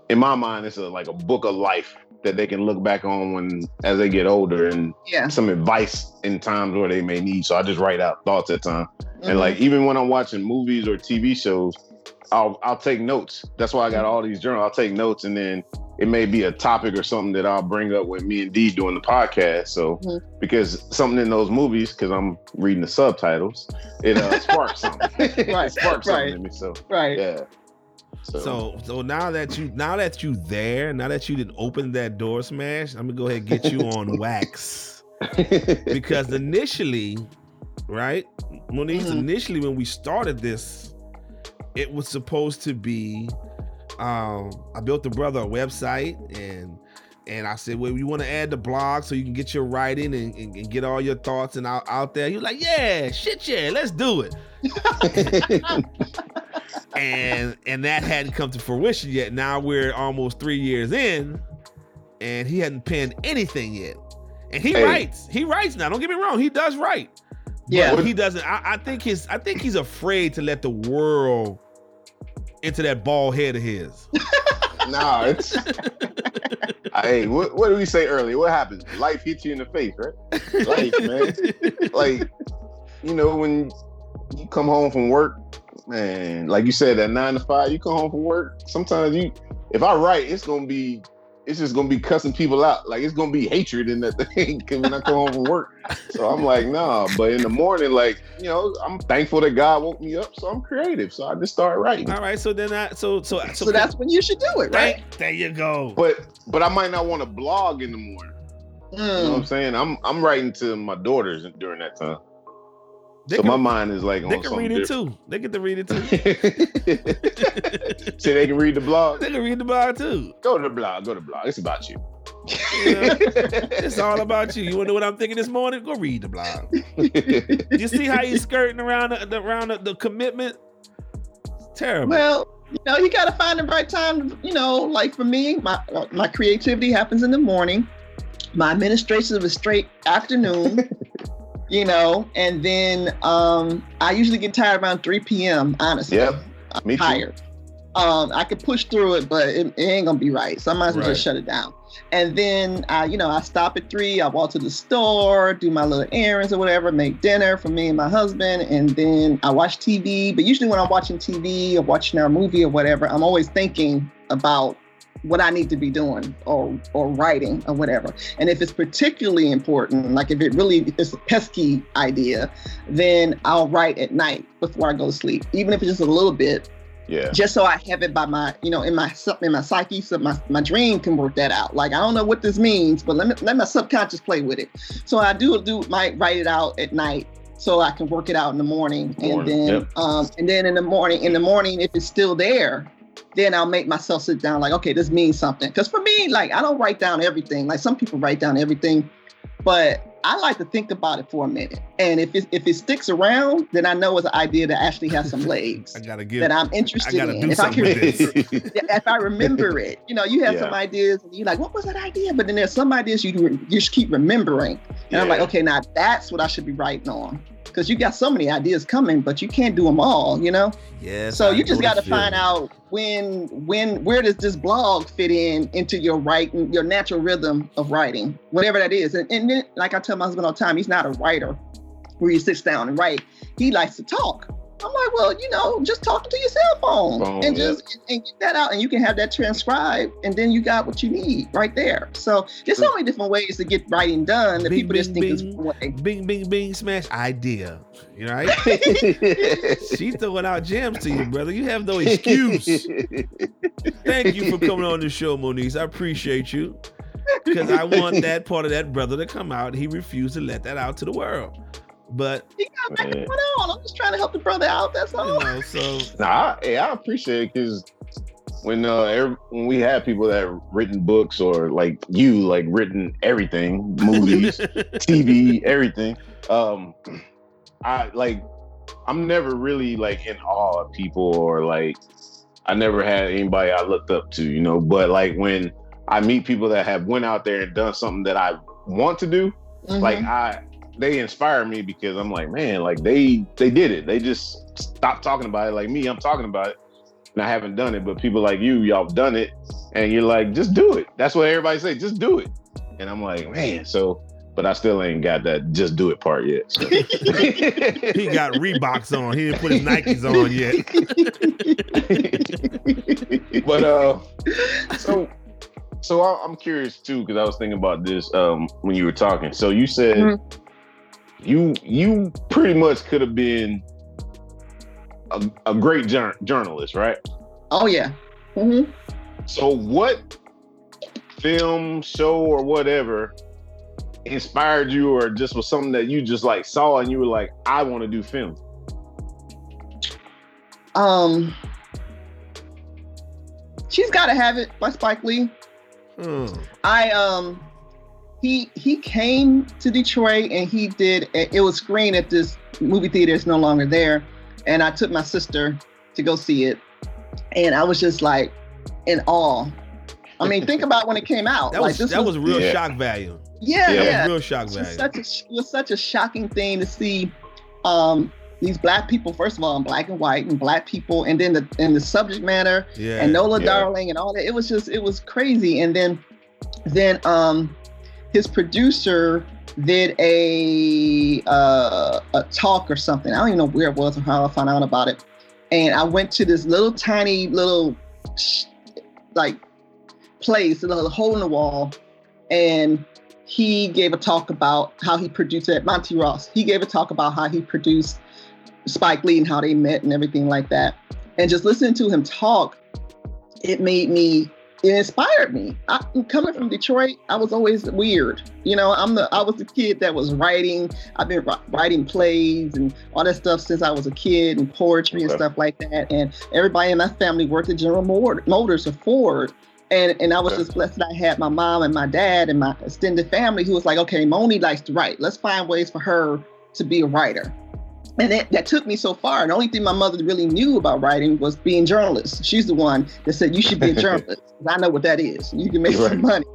in my mind, it's a like a book of life that they can look back on when as they get older and Yeah. some advice in times where they may need. So I just write out thoughts at time. Mhm. And like even when I'm watching movies or TV shows, I'll I'll take notes. That's why I got all these journals. I'll take notes and then it may be a topic or something that I'll bring up with me and Dee doing the podcast. So Mhm. because something in those movies, because I'm reading the subtitles, it uh, sparks something. Right, it sparks something in me. So right. yeah. So, So, so now that you now that you there, now that you didn't open that door smash, I'm gonna go ahead and get you on wax because initially, right, Monique, Mhm. initially when we started this, it was supposed to be. Um, I built the brother a website and. And I said, well, you want to add the blog so you can get your writing and, and, and get all your thoughts and out, out there. You're like, yeah, shit, yeah, let's do it. and and that hadn't come to fruition yet. Now we're almost three years in, and he hadn't penned anything yet. And he Hey. writes. He writes now. Don't get me wrong. He does write. Yeah. But he doesn't. I, I think his. I think he's afraid to let the world into that bald head of his. nah, it's hey, what, what did we say earlier? What happens? Life hits you in the face, right? Life, man. like you know when you come home from work man like you said that nine to five you come home from work sometimes you if i write it's gonna be it's just gonna be cussing people out like it's gonna be hatred in that thing when i come home from work so i'm like nah but in the morning like you know i'm thankful that god woke me up so i'm creative so i just start writing All right. So then I. So so So that's when you should do it, right? Thank, there you go. but but i might not want to blog in the morning you know what i'm Mm. saying i'm i'm writing to my daughters during that time They so can, my mind is like on they can something read it different. too. They get to read it too. so they can read the blog. they can read the blog too. Go to the blog. Go to the blog. It's about you. Yeah. It's all about you. You want to know what I'm thinking this morning? Go read the blog. You see how he's skirting around the, the- around the, the commitment? It's terrible. Well, you know, you got to find the right time. You know, like for me, my my creativity happens in the morning. My administration is straight afternoon. You know, and then um, I usually get tired around 3 p.m. Honestly, Yep, I'm me too. tired. Um, I could push through it, but it, it ain't gonna be right. So I might as well just shut it down. And then I, you know, I stop at three. I walk to the store, do my little errands or whatever, make dinner for me and my husband, and then I watch TV. But usually when I'm watching TV or watching our movie or whatever, I'm always thinking about what I need to be doing or or writing or whatever. And if it's particularly important, like if it really is a pesky idea, then I'll write at night before I go to sleep, even if it's just a little bit, Yeah. just so I have it by my, you know, in my sub- in my psyche, so my, my dream can work that out. Like I don't know what this means, but let me let my subconscious play with it. So I do do might write it out at night so I can work it out in the morning, and then yep. um and then in the morning in the morning if it's still there. Then I'll make myself sit down, like, okay, this means something. Because for me, like, I don't write down everything. Like some people write down everything, but I like to think about it for a minute. And if it if it sticks around, then I know it's an idea that actually has some legs I gotta give. that I'm I interested gotta in. do If I something can this. if I remember it, you know, you have some ideas and you're like, what was that idea? But then there's some ideas you do- you just keep remembering. And I'm like, okay, now that's what I should be writing on. Because you got so many ideas coming, but you can't do them all, you know? Yeah. so you just got to find out when, when, where does this blog fit in into your writing, your natural rhythm of writing, whatever that is. And, and then, like I tell my husband all the time, he's not a writer where he sits down and write. He likes to talk. I'm like, well, you know, just talk to your cell phone Phone, and yeah. just and get that out, and you can have that transcribed, and then you got what you need right there. So there's so many different ways to get writing done that Bing, people just bing, think is bing. one way. Bing, bing, bing, smash idea. You know, right? She's throwing out gems to you, brother. You have no excuse. Thank you for coming on the show, Moniz. I appreciate you. Because I want that part of that brother to come out. He refused to let that out to the world. But, You got back going on. I'm just trying to help the brother out. That's you all. know, so Nah, I, hey, I appreciate it because when uh every, when we have people that have written books or like you like written everything, movies, TV, everything. Um, I like I'm never really like in awe of people or like I never had anybody I looked up to, you know. But like when I meet people that have went out there and done something that I want to do, Mhm. like I they inspire me because I'm like, man, like they they did it. They just stopped talking about it. Like me, I'm talking about it. And I haven't done it, but people like you, y'all have done it, and you're like, just do it. That's what everybody say, just do it. And I'm like, man, so but I still ain't got that just do it part yet. so. he got Reeboks on. He didn't put his Nikes on yet. but uh so so I- I'm curious too because I was thinking about this um when you were talking. So you said Mhm. You you pretty much could have been a, a great jour- journalist, right? oh yeah. hmm So what film, show, or whatever inspired you, or just was something that you just like saw and you were like, I want to do film. Um, she's got to have it by Spike Lee. Hmm. I um he he came to Detroit and he did it was screened at this movie theater it's no longer there and I took my sister to go see it and I was just like in awe. I mean think about when it came out. That like was this that was real Yeah. shock value. yeah, Yeah. Yeah. real shock It was value. such a it was such a shocking thing to see um these black people first of all in black and white and black people and then the and the subject matter Yeah. and Nola yeah. Darling and all that. It was just it was crazy. And then then um his producer did a uh, a talk or something. I don't even know where it was or how I found out about it. And I went to this little tiny little like place, a little hole in the wall, and he gave a talk about how he produced it. Monty Ross. He gave a talk about how he produced Spike Lee and how they met and everything like that. And just listening to him talk, it made me it inspired me. I, coming from Detroit, I was always weird. You know, I'm the I was the kid that was writing. I've been writing plays and all that stuff since I was a kid and poetry and stuff like that. And everybody in my family worked at General Motors or Ford. And, and I was Okay. just blessed that I had my mom and my dad and my extended family who was like, okay, Moni likes to write. Let's find ways for her to be a writer. And that, that took me so far. And the only thing my mother really knew about writing was being a journalist. She's the one that said, you should be a journalist. I know what that is. You can make some money.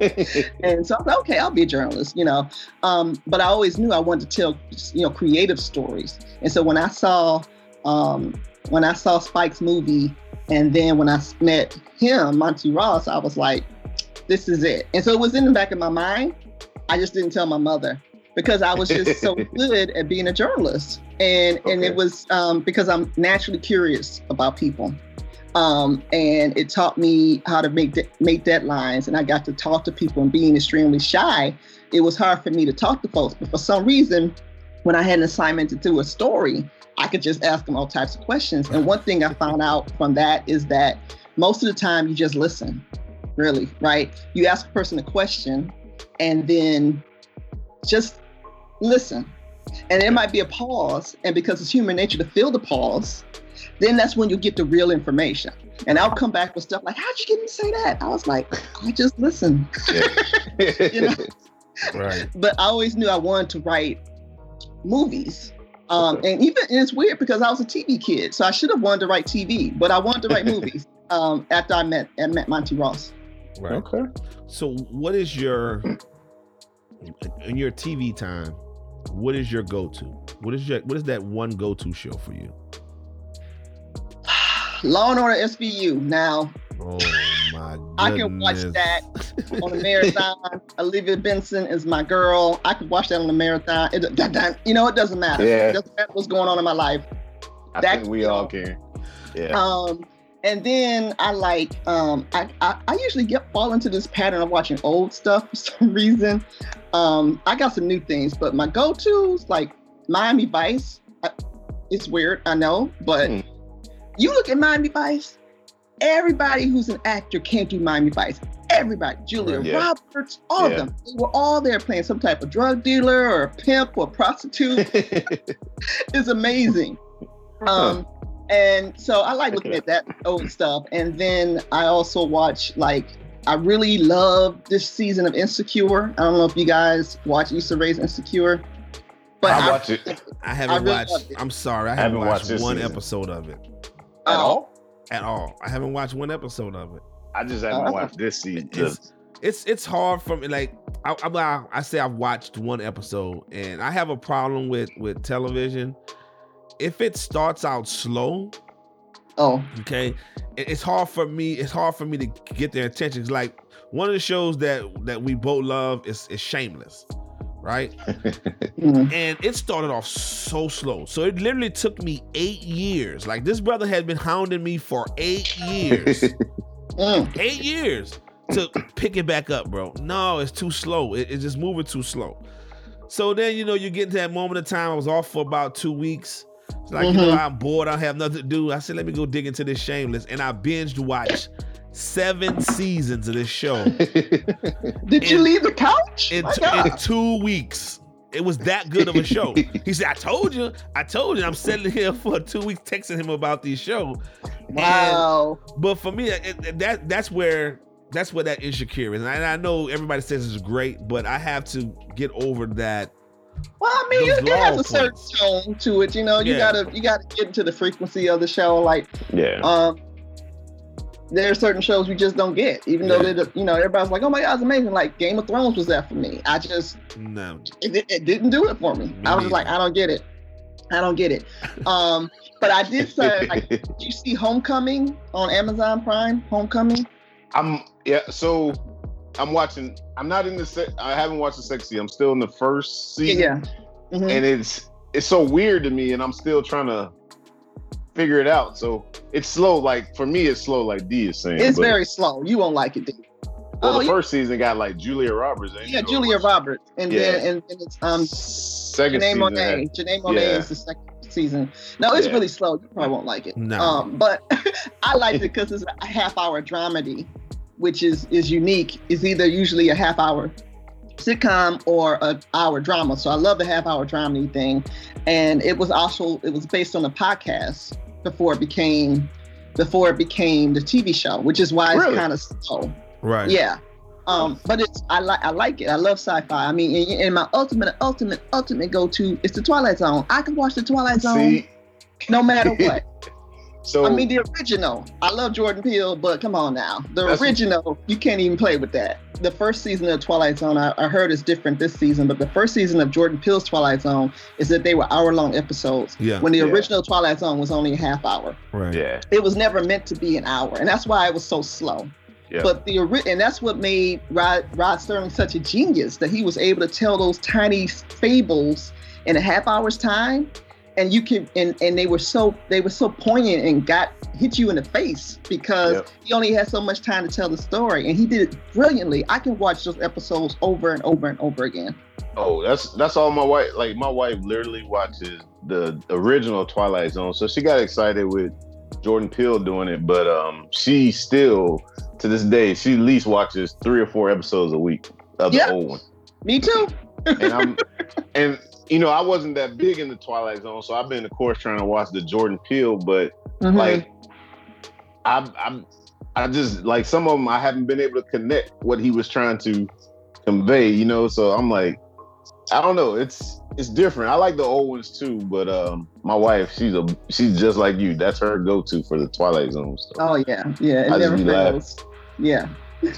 And so I was like, okay, I'll be a journalist, you know. Um, but I always knew I wanted to tell, you know, creative stories. And so when I saw, um, when I saw Spike's movie, and then when I met him, Monty Ross, I was like, this is it. And so it was in the back of my mind. I just didn't tell my mother because I was just so good at being a journalist. And and it was um, because I'm naturally curious about people. Um, and it taught me how to make de- make deadlines, and I got to talk to people. And being extremely shy, it was hard for me to talk to folks. But for some reason, when I had an assignment to do a story, I could just ask them all types of questions. And one thing I found out from that is that most of the time you just listen, really, right? You ask a person a question, and then just listen. And there might be a pause, and because it's human nature to feel the pause, then that's when you get the real information. And I'll come back with stuff like, "How'd you get me to say that?" I was like, "I just listened." Yeah. You know? Right. but I always knew I wanted to write movies. Um, and even and it's weird because I was a TV kid, so I should have wanted to write TV, but I wanted to write movies. Um, after I met and met Monty Ross. Right. Okay. So, what is your in your TV time? What is your go-to? What is your what is that one go-to show for you? Law and Order SVU. Now Oh my goodness! I can watch that on a marathon. Olivia Benson is my girl. I could watch that on a marathon. It, that, that- you know, it doesn't matter. Yeah. It doesn't matter what's going on in my life. I That- think we all can. Yeah. Um, and then I like um, I, I I usually get fall into this pattern of watching old stuff for some reason. Um, I got some new things, but my go-tos like Miami Vice. I, it's weird, I know, but Hmm. you look at Miami Vice. Everybody who's an actor can't do Miami Vice. Everybody, Julia Yeah. Roberts, all Yeah. of them. They were all there playing some type of drug dealer or a pimp or prostitute. it's amazing. Um, and so I like looking at that old stuff. And then I also watch like I really love this season of Insecure. I don't know if you guys watch Issa Rae's Insecure, but I I, watch it I haven't I really watched. it. I'm sorry, I I haven't, haven't watched, watched one season. episode of it at oh, all. at all. I haven't watched one episode of it. I just haven't Oh. watched this season. It's it's it's hard for me. Like I, I I say I've watched one episode, and I have a problem with with television. If it starts out slow, Oh, okay, it's hard for me. It's hard for me to get their attention. It's like one of the shows that that we both love is is Shameless, right? mm, and it started off so slow. So it literally took me eight years. Like this brother had been hounding me for eight years, mm. eight years to pick it back up, bro. No, it's too slow. It- it's just moving too slow. So then you know you get to that moment of time. I was off for about two weeks. It's like you know Mhm. I'm bored. I have nothing to do. I said let me go dig into this Shameless, and I binged watch seven seasons of this show Did you leave the couch? in, in two weeks. It was that good of a show. He said, I told you, I told you, I'm sitting here for two weeks texting him about this show. And- Wow. but for me, it- that that's where that's where that insecure is. And I, and I know everybody says it's great, but I have to get over that. Well, I mean, it, it has a certain tone to it. You know, you Yeah. gotta you gotta get into the frequency of the show. Like, yeah. um, there are certain shows we just don't get, even though Yeah. they, you know, everybody's like, "Oh my God, it's amazing!" Like Game of Thrones was that for me. I just No, it, it- didn't do it for me. Me I was like. I don't get it. I don't get it. Um, but I did say, like, did you see Homecoming on Amazon Prime? Homecoming. I'm yeah. So I'm watching. I'm not in the. Se- I haven't watched the sexy. I'm still in the first Yeah. season, yeah. Mhm. and it's it's so weird to me, and I'm still trying to figure it out. So it's slow. Like for me, it's slow. Like D is saying. It's but- very slow. You won't like it, dude. Well, oh, the yeah. first season got like Julia Roberts. ain't Yeah, it? Julia Roberts, and then and, and it's um Second Janelle season. Monáe. had- Janelle Monáe yeah. is the second season. No, it's Yeah. really slow. You probably won't like it. No. Um, but I liked it because it's a half hour dramedy, which is is unique. is either usually a half hour sitcom or an hour drama. So I love the half hour drama thing. And it was also it was based on a podcast before it became before it became the TV show, which is why Really? it's kind of slow. right. Yeah. Um, but it's I like I like it. I love sci-fi. I mean, and, and my ultimate, ultimate, ultimate go-to is the Twilight Zone. I can watch the Twilight Zone See, no matter what. So I mean, the original. I love Jordan Peele, but come on now, the That's- original. You can't even play with that. The first season of Twilight Zone, I, I heard is different this season, but the first season of Jordan Peele's Twilight Zone is that they were hour-long episodes. Yeah. When the Yeah. original Twilight Zone was only a half hour. Right. yeah, It was never meant to be an hour, and that's why it was so slow. Yeah. But the ori- and that's what made Rod, Rod Serling such a genius that he was able to tell those tiny fables in a half hour's time, and you can and and they were so they were so poignant and got hit you in the face because Yep. he only had so much time to tell the story, and he did it brilliantly. I can watch those episodes over and over and over again. Oh, that's that's all my wife. Like my wife literally watches the original Twilight Zone, so she got excited with Jordan Peele doing it. But um, she still to this day she at least watches three or four episodes a week of the old one. Me too. And I'm and you know I wasn't that big in the Twilight Zone, so I've been of course trying to watch the Jordan Peele, but Mhm. like I'm I'm I just like some of them I haven't been able to connect what he was trying to convey, you know. So I'm like, I don't know. It's it's different. I like the old ones too, but um, my wife, she's a she's just like you. That's her go-to for the Twilight Zone stuff. Oh yeah, yeah. It I just never fails. Yeah.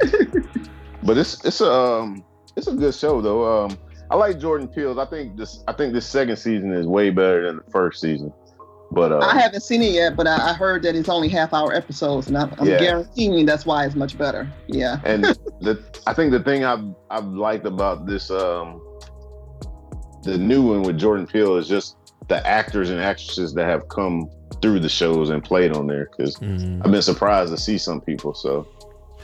But it's it's a um, it's a good show though. Um, I like Jordan Peele. I think this I think this second season is way better than the first season. But uh, I haven't seen it yet, but I, I heard that it's only half hour episodes, and I'm, I'm Yeah. guaranteeing that's why it's much better. Yeah. and the I think the thing I've I've liked about this um the new one with Jordan Peele is just the actors and actresses that have come through the shows and played on there because I've been surprised to see some people. So it's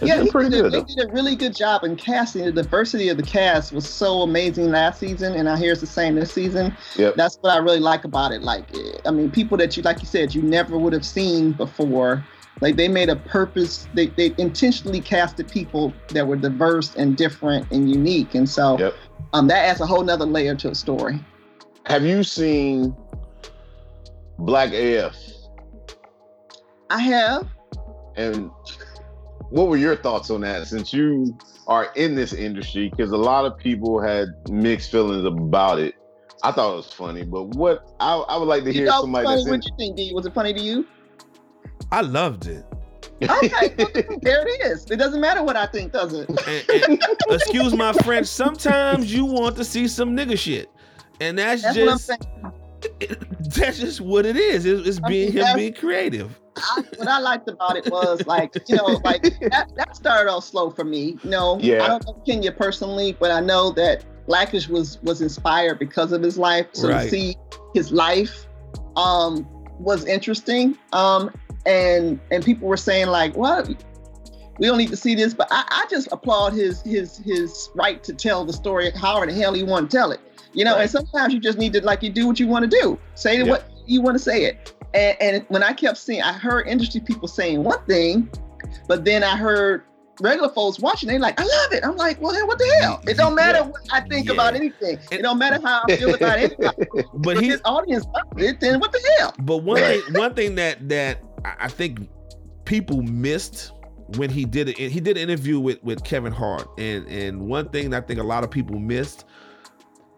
yeah, he pretty good. they did a really good job in casting. The diversity of the cast was so amazing last season, and I hear it's the same this season. Yep. That's what I really like about it. Like, eh, I mean, people that you, like you said, you never would have seen before. Like they made a purpose. They they intentionally casted people that were diverse and different and unique, and so Yep. um, that adds a whole nother layer to a story. Have you seen Black AF? I have. And what were your thoughts on that since you are in this industry? Because a lot of people had mixed feelings about it. I thought it was funny, but what I, I would like to You hear know, somebody funny. What you think, D? Was it funny to you? I loved it. Okay, there it is. It doesn't matter what I think, does it? And- and- excuse my French. Sometimes you want to see some nigga shit, and that's, That's what I'm just saying. that's just what it is. It's, it's I being mean, him being creative. I, what I liked about it was like, you know, like that, that started off slow for me. You know, Yeah. I don't know Kenya personally, but I know that Blackish was was inspired because of his life. So Right. to see his life um was interesting. Um and and people were saying like, well, we don't need to see this, but I, I just applaud his his his right to tell the story however the hell he want to tell it. You know, Right. and sometimes you just need to like you do what you want to do. Say Yeah. what you want to say it. And, and when I kept seeing, I heard industry people saying one thing, but then I heard regular folks watching. They're like, I love it. I'm like, well, then what the hell? It don't matter Yeah. what I think Yeah. about anything. It don't matter how I feel about anybody. But If his audience it, then what the hell? but one thing, one thing that that I think people missed when he did it, he did an interview with with Kevin Hart, and and one thing that I think a lot of people missed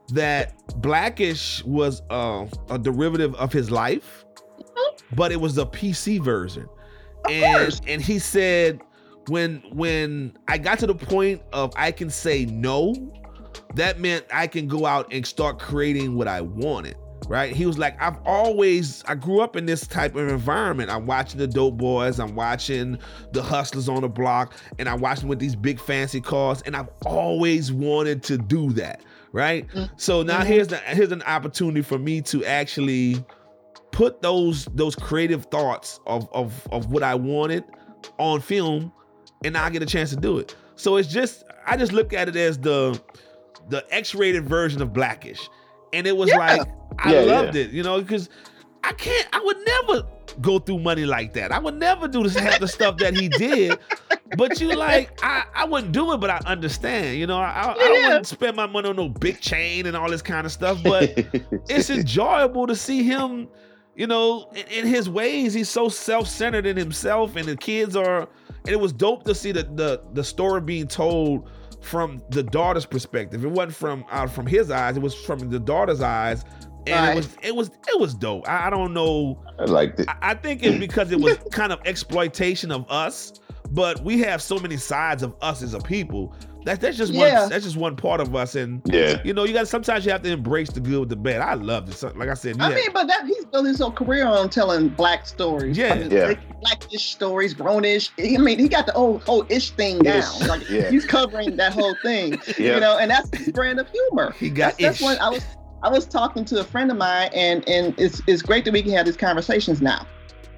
that Blackish was uh, a derivative of his life, but it was a PC version, and course. and he said when when I got to the point of I can say no, that meant I can go out and start creating what I wanted. Right? He was like, I've always I grew up in this type of environment. I'm watching the dope boys, I'm watching the hustlers on the block, and I'm watching with these big fancy cars, and I've always wanted to do that. Right? So now Mhm. here's the here's an opportunity for me to actually put those those creative thoughts of of of what I wanted on film and I get a chance to do it. So it's just I just look at it as the the X-rated version of Blackish. And it was Yeah. like I Yeah, loved yeah. it, you know, because I can't I would never go through money like that. I would never do this half the stuff that he did. But you like I, I wouldn't do it, but I understand. You know, I, I, I wouldn't spend my money on no big chain and all this kind of stuff. But it's enjoyable to see him, you know, in, in his ways. He's so self-centered in himself, and the kids are. And it was dope to see the the, the story being told from the daughter's perspective. It wasn't from out from his eyes. It was from the daughter's eyes, and Right. it was it was it was dope. I, I don't know. I liked it. I, I think it's because it was kind of exploitation of us, but we have so many sides of us as a people. That that's just Yeah. one that's just one part of us, and Yeah. you know, you got sometimes you have to embrace the good with the bad. I love it. Like I said, I yeah, mean, but that he's built his whole career on telling black stories. Yeah. I mean, Yeah. like, blackish stories, grownish. I mean, he got the old whole ish thing down. Ish, Like yeah. he's covering that whole thing. Yeah. You know, and that's his brand of humor. he got That's, that's ish. what I was. I was talking to a friend of mine, and and it's it's great that we can have these conversations now,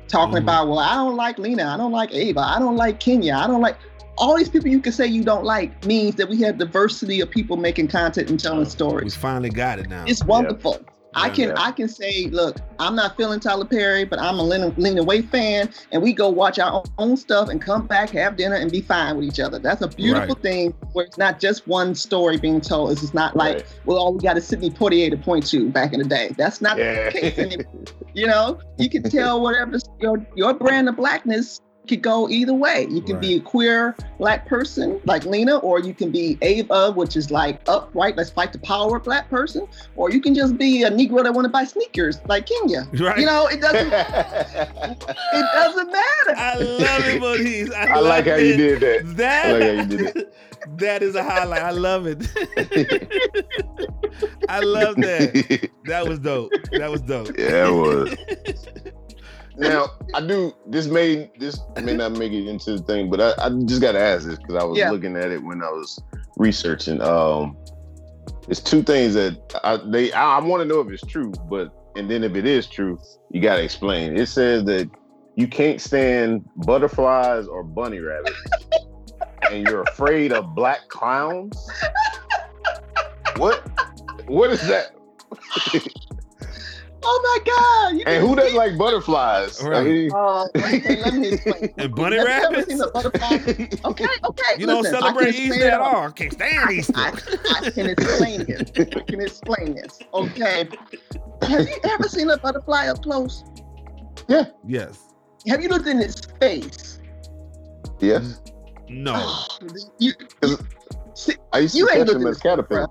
talking Mhm. about well, I don't like Lena, I don't like Ava, I don't like Kenya, I don't like all these people you can say you don't like means that we have diversity of people making content and telling stories. we finally got it now. It's wonderful. I can Yeah. I can say, look, I'm not feeling Tyler Perry, but I'm a Lena, Lena fan, and we go watch our own, own stuff and come back, have dinner, and be fine with each other. That's a beautiful Right. thing where it's not just one story being told. It's just not like, Right. well, all we got is Sidney Poitier to point to back in the day. That's not Yeah. the case anymore. You know, you can tell whatever your your brand of blackness could go either way. You can be a queer black person like Lena, or you can be Ava, which is like upright, let's fight the power black person, or you can just be a Negro that want to buy sneakers like Kenya. Right. You know, it doesn't it doesn't matter. I love it, Moniz. I, I like love how you did that. That, I like how you did it. that is a highlight. I love it. I love that. That was dope. That was dope. Yeah, it was. Now I do. This may this may not make it into the thing, but I, I just got to ask this because I was Yeah. looking at it when I was researching. Um, it's two things that I, they I, want to know if it's true, but and then if it is true, you got to explain. It says that you can't stand butterflies or bunny rabbits, and you're afraid of black clowns. What? What is that? Oh my God! You And who doesn't see- like butterflies? I mean, Oh, okay, let me explain. And bunny Have you ever rabbits? seen a butterfly? Okay, okay. You don't listen, I celebrate Easter at all. I can't stand Easter. I, I can explain this. I can explain this. Okay. Have you ever seen a butterfly up close? Yeah. Yes. Have you looked in its face? yes. No. You, I used to You catch them as caterpillars.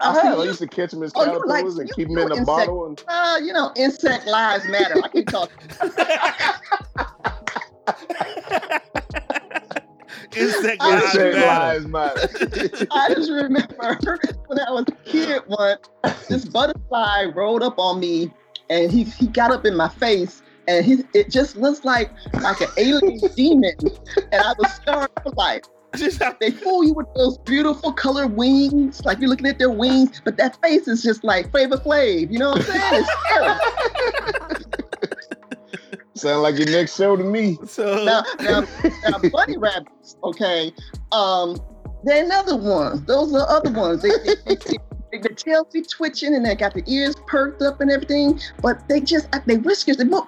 I I see. I used to catch them as Oh, you like- caterpillars and you- keep them in a insect- bottle. And uh, you know, insect lives matter. I keep talking. Insect I lives matter. lives matter. I just remember when I was a kid once, this butterfly rolled up on me and he, he got up in my face and he, it just looks like like an alien demon. And I was scarred for life. Just how- They fool you with those beautiful colored wings, like you're looking at their wings, but that face is just like Flavor Flav. You know what I'm saying? It's scary. Sound like your next show to me. so now, now, now, bunny rabbits, okay, um, they're another one. Those are other ones. They, they, they, they, the tails be twitching and they got the ears perked up and everything, but they just, they whiskers, they move.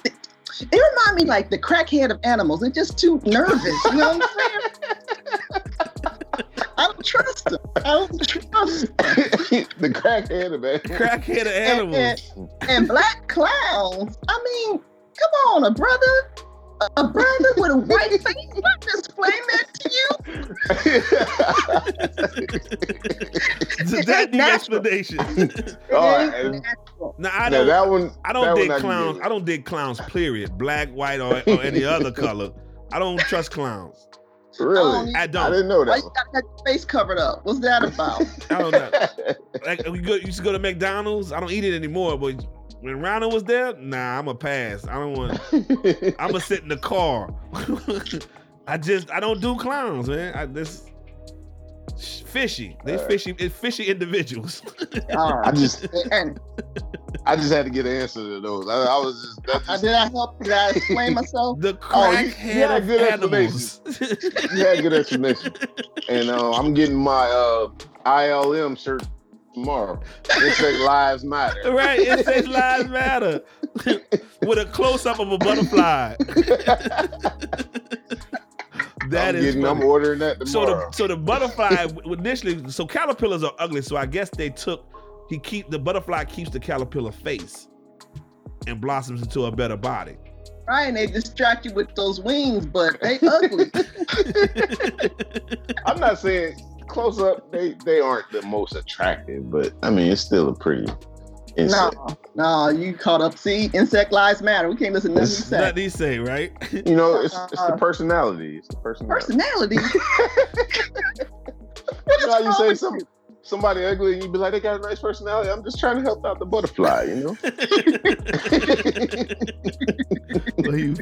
They, they remind me like the crackhead of animals. They're just too nervous. You know what I'm saying? I don't trust them. I don't trust them. the crackhead of it. crackhead of animals. And black clowns. I mean, come on, a brother, a, a brother with a white face. I'm just explain that to you. that needs Natural. explanation. All It ain't and- natural. now I don't. that one. I don't that dig clowns. get. I don't dig clowns. Period. Black, white, or, or any other color. I don't trust clowns. Really? Oh, I I don't. I didn't know Why that. you got that face covered up? What's that about? I don't know. Like we go, used to go to McDonald's. I don't eat it anymore. But when Ronald was there, nah, I'm a pass. I don't want. I'm gonna sit in the car. I just I don't do clowns, man. I this fishy. They Alright. fishy. It's fishy individuals. All right. I just, And I just had to get an answer to those. I, I was just, that just did I help? Did I explain myself? the Oh, you- crackhead you had of good animals. you had a good explanation. And uh, I'm getting my uh, ILM shirt tomorrow. Insect Lives Matter. right, it says lives matter with a close up of a butterfly. That I'm is getting, I'm ordering that so tomorrow. the so the butterfly initially so caterpillars are ugly so I guess they took he keep the butterfly keeps the caterpillar face and blossoms into a better body. Right, and they distract you with those wings, but they ugly. I'm not saying close up they they aren't the most attractive, but I mean it's still a pretty insect. no, no, you caught up. See, insect lives matter. We can't listen to nothing you It's say. Say, right? You know, it's it's the personality. It's the Personality. personality. what is You know how you say some, you? somebody ugly and you be like, they got a nice personality. I'm just trying to help out the butterfly, you know? Well, he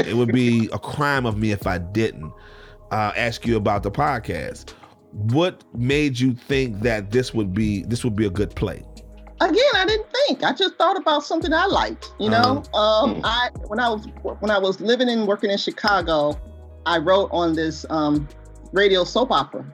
it would be a crime of me if I didn't uh, ask you about the podcast. What made you think that this would be this would be a good play? Again, I didn't think. I just thought about something I liked. You know, um, Hmm. I when I was when I was living and working in Chicago, I wrote on this um, radio soap opera,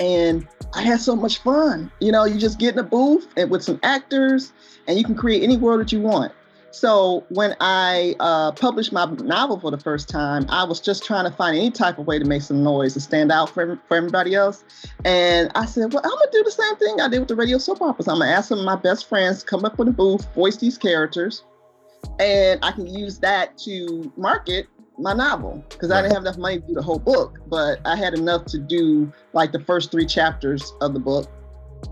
and I had so much fun. You know, you just get in a booth and with some actors, and you can create any world that you want. So when I uh, published my novel for the first time, I was just trying to find any type of way to make some noise to stand out for, for everybody else. And I said, well, I'm gonna do the same thing I did with the radio soap operas. I'm gonna ask some of my best friends to come up with a booth, voice these characters, and I can use that to market my novel because I didn't have enough money to do the whole book, but I had enough to do like the first three chapters of the book.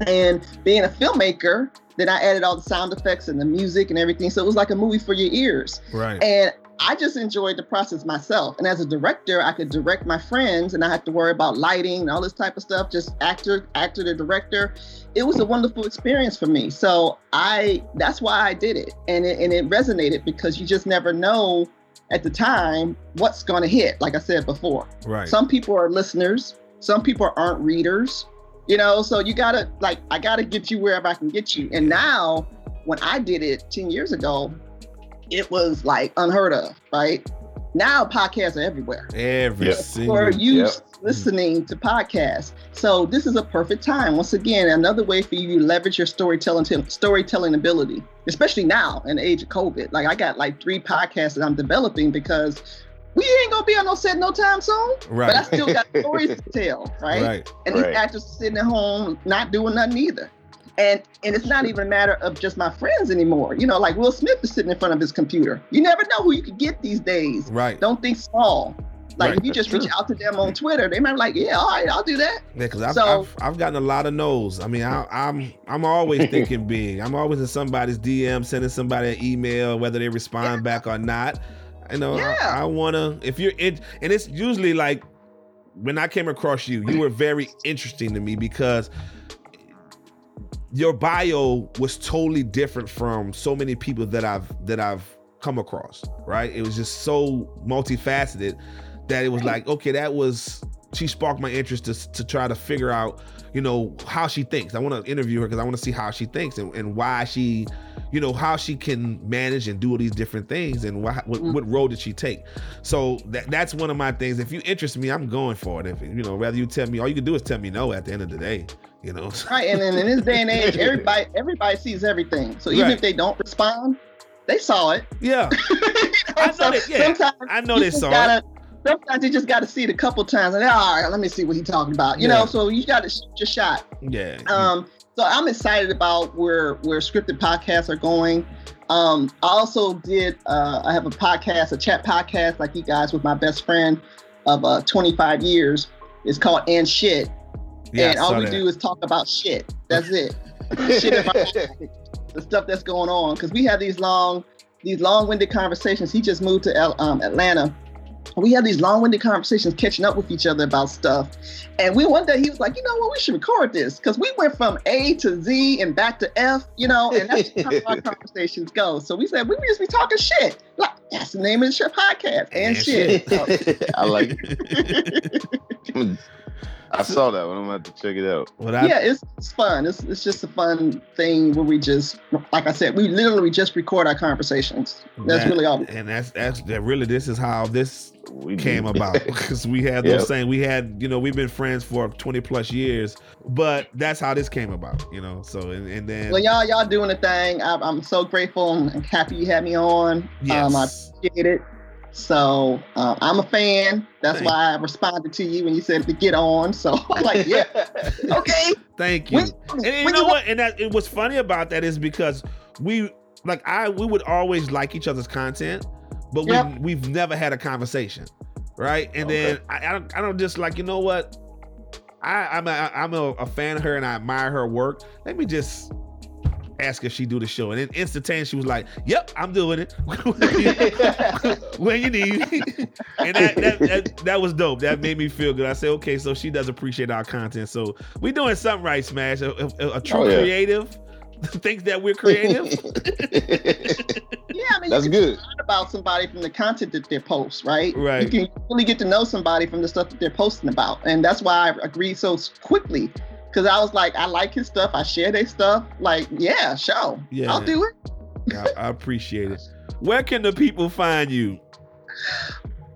And being a filmmaker, then I added all the sound effects and the music and everything. So it was like a movie for your ears. Right. And I just enjoyed the process myself. And as a director, I could direct my friends and I had to worry about lighting and all this type of stuff, just actor, actor to director. It was a wonderful experience for me. So I that's why I did it. And it and it resonated because you just never know at the time what's gonna hit, like I said before. right. Some people are listeners, some people aren't readers, you know, so you gotta like I gotta get you wherever I can get you. And now when I did it 10 years ago, it was like unheard of, right? Now podcasts are everywhere. Every Yeah. single. Or you Yep. listening to podcasts. So this is a perfect time. Once again, another way for you to leverage your storytelling storytelling ability, especially now in the age of COVID. Like I got like three podcasts that I'm developing because we ain't gonna be on no set no time soon. Right. But I still got stories to tell, right? Right. And these Right. actors sitting at home not doing nothing either. And and it's not even a matter of just my friends anymore. You know, like Will Smith is sitting in front of his computer. You never know who you could get these days. Right. Don't think small. Like Right. if you just That's reach out to them on Twitter, they might be like, yeah, all right, I'll do that. Yeah, because I've, So- I've I've gotten a lot of no's. I mean, I, I'm I'm always thinking big. I'm always in somebody's DM, sending somebody an email, whether they respond back or not. You know, Yeah. I, I wanna if you're in, and it's usually like when I came across you, you were very interesting to me because your bio was totally different from so many people that I've that I've come across. Right? It was just so multifaceted that it was like, okay, that was she sparked my interest to, to try to figure out, you know, how she thinks. I want to interview her because I want to see how she thinks and, and why she, you know, how she can manage and do all these different things and why, what, mm. what role did she take. So that, that's one of my things. If you interest me, I'm going for it. If you know, rather you tell me, all you can do is tell me no at the end of the day. You know, Right. And then in this day and age, everybody everybody sees everything. So even Right. if they don't respond, they saw it. yeah, I know So that- yeah, sometimes I know they saw it. Sometimes you just got to see it a couple times and all right, let me see what he's talking about. You Yeah. know, so you got to shoot your shot. yeah, Um, so I'm excited about where where scripted podcasts are going. Um, I also did. Uh, I have a podcast, a chat podcast, like you guys, with my best friend of uh, 25 years. It's called And Shit, yeah. and all we that. do is talk about shit. That's it. shit about the stuff that's going on because we have these long, these long-winded conversations. He just moved to um, Atlanta. We have these long-winded conversations, catching up with each other about stuff. And we one day he was like, you know what, we should record this because we went from A to Z and back to F, you know, and that's how our conversations go. So we said we just be talking shit. Like that's the name of the shit podcast and, And shit. shit. I like it. I saw that one. I'm gonna have to check it out. Well, I, yeah, it's, it's fun. It's, it's just a fun thing where we just, like I said, we literally just record our conversations. That's that- really all. and that's that's that really this is how this We came about because we had those Yep. same we had you know we've been friends for 20 plus years but that's how this came about you know so and, and then Well, y'all, y'all doing the thing. I'm, I'm so grateful and happy you had me on. Um, I yes appreciate it. So uh, I'm a fan. That's Thank- why I responded to you when you said to get on. So I'm like, yeah, okay. thank you When- and, and you know you- what and that it was funny about that is because we like i we would always like each other's content but we Yep. we've never had a conversation right and then I, I don't i don't just like you know what i i'm a, i'm a, a fan of her and i admire her work let me just ask if she do the show and then instantaneously she was like yep i'm doing it when you need and that, that that that was dope that made me feel good i said okay so she does appreciate our content so we doing something right smash a, a, a true Oh, yeah. creative thinks that we're creative Yeah, I mean, That's you good. learn about somebody from the content that they post, right? Right. You can really get to know somebody from the stuff that they're posting about, and that's why I agreed so quickly. Because I was like, I like his stuff. I share their stuff. Like, yeah, show. Yeah. I'll do it. I, I appreciate it where can the people find you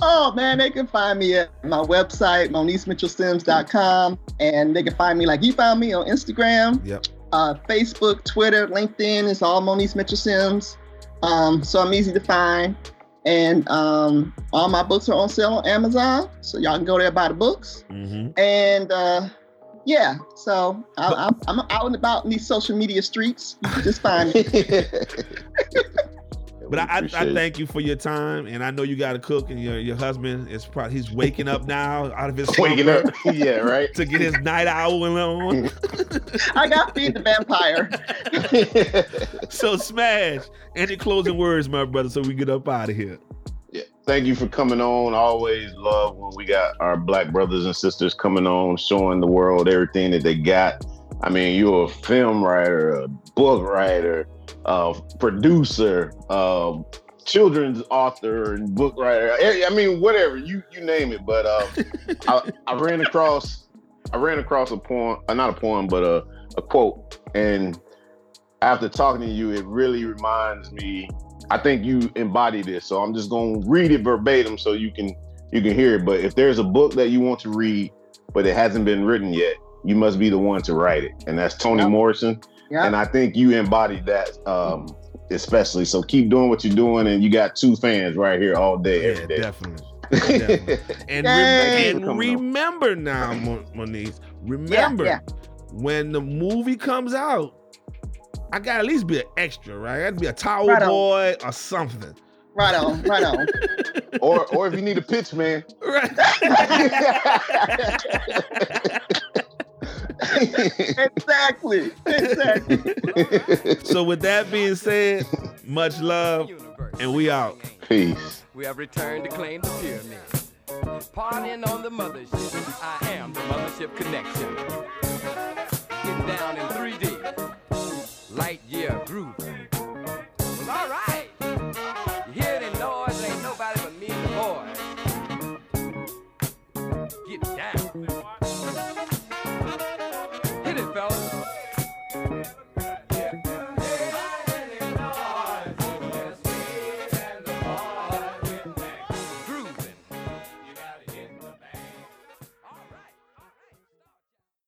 Oh man, they can find me at my website, MoniqueMitchellSims.com, and they can find me like you found me on Instagram, Yep. uh, Facebook, Twitter, LinkedIn. It's all Monique Mitchell Sims. Um, so I'm easy to find, and um, all my books are on sale on Amazon, so y'all can go there and buy the books. mm-hmm. And uh, yeah, so I, I'm, I'm out and about in these social media streets. You can just find me. But I, I, I thank you for your time, and I know you got to cook, and your your husband is probably he's waking up now out of his waking up. yeah, right. to get his night owl on. I got to feed the vampire. so smash. Any closing words, my brother, so we get up out of here. Yeah. Thank you for coming on. Always love when we got our black brothers and sisters coming on, showing the world everything that they got. I mean, you're a film writer, a book writer, a producer, um, children's author, and book writer. Eh, I mean, whatever you you name it. But uh, I, I ran across I ran across a poem, uh, not a poem, but a a quote, and after talking to you, it really reminds me. I think you embody this, so I'm just gonna read it verbatim so you can you can hear it. But if there's a book that you want to read, but it hasn't been written yet, you must be the one to write it, and that's Toni Yep. Morrison. Yeah. And I think you embodied that, um, especially. So keep doing what you're doing, and you got two fans right here all day, Yeah, every day. definitely. definitely. And, Yay. rem- and Coming on. remember now, Mo- Moniz, remember yeah. when the movie comes out, I got to at least be an extra, right? I got to be a towel Right on. boy or something. Right on, right on. or or if you need a pitch, man. Right. exactly. Exactly. so with that being said, much love, and we out. Peace. We have returned to claim the pyramid. Partying on the mothership. I am the mothership connection. Getting down in 3D. Grooving.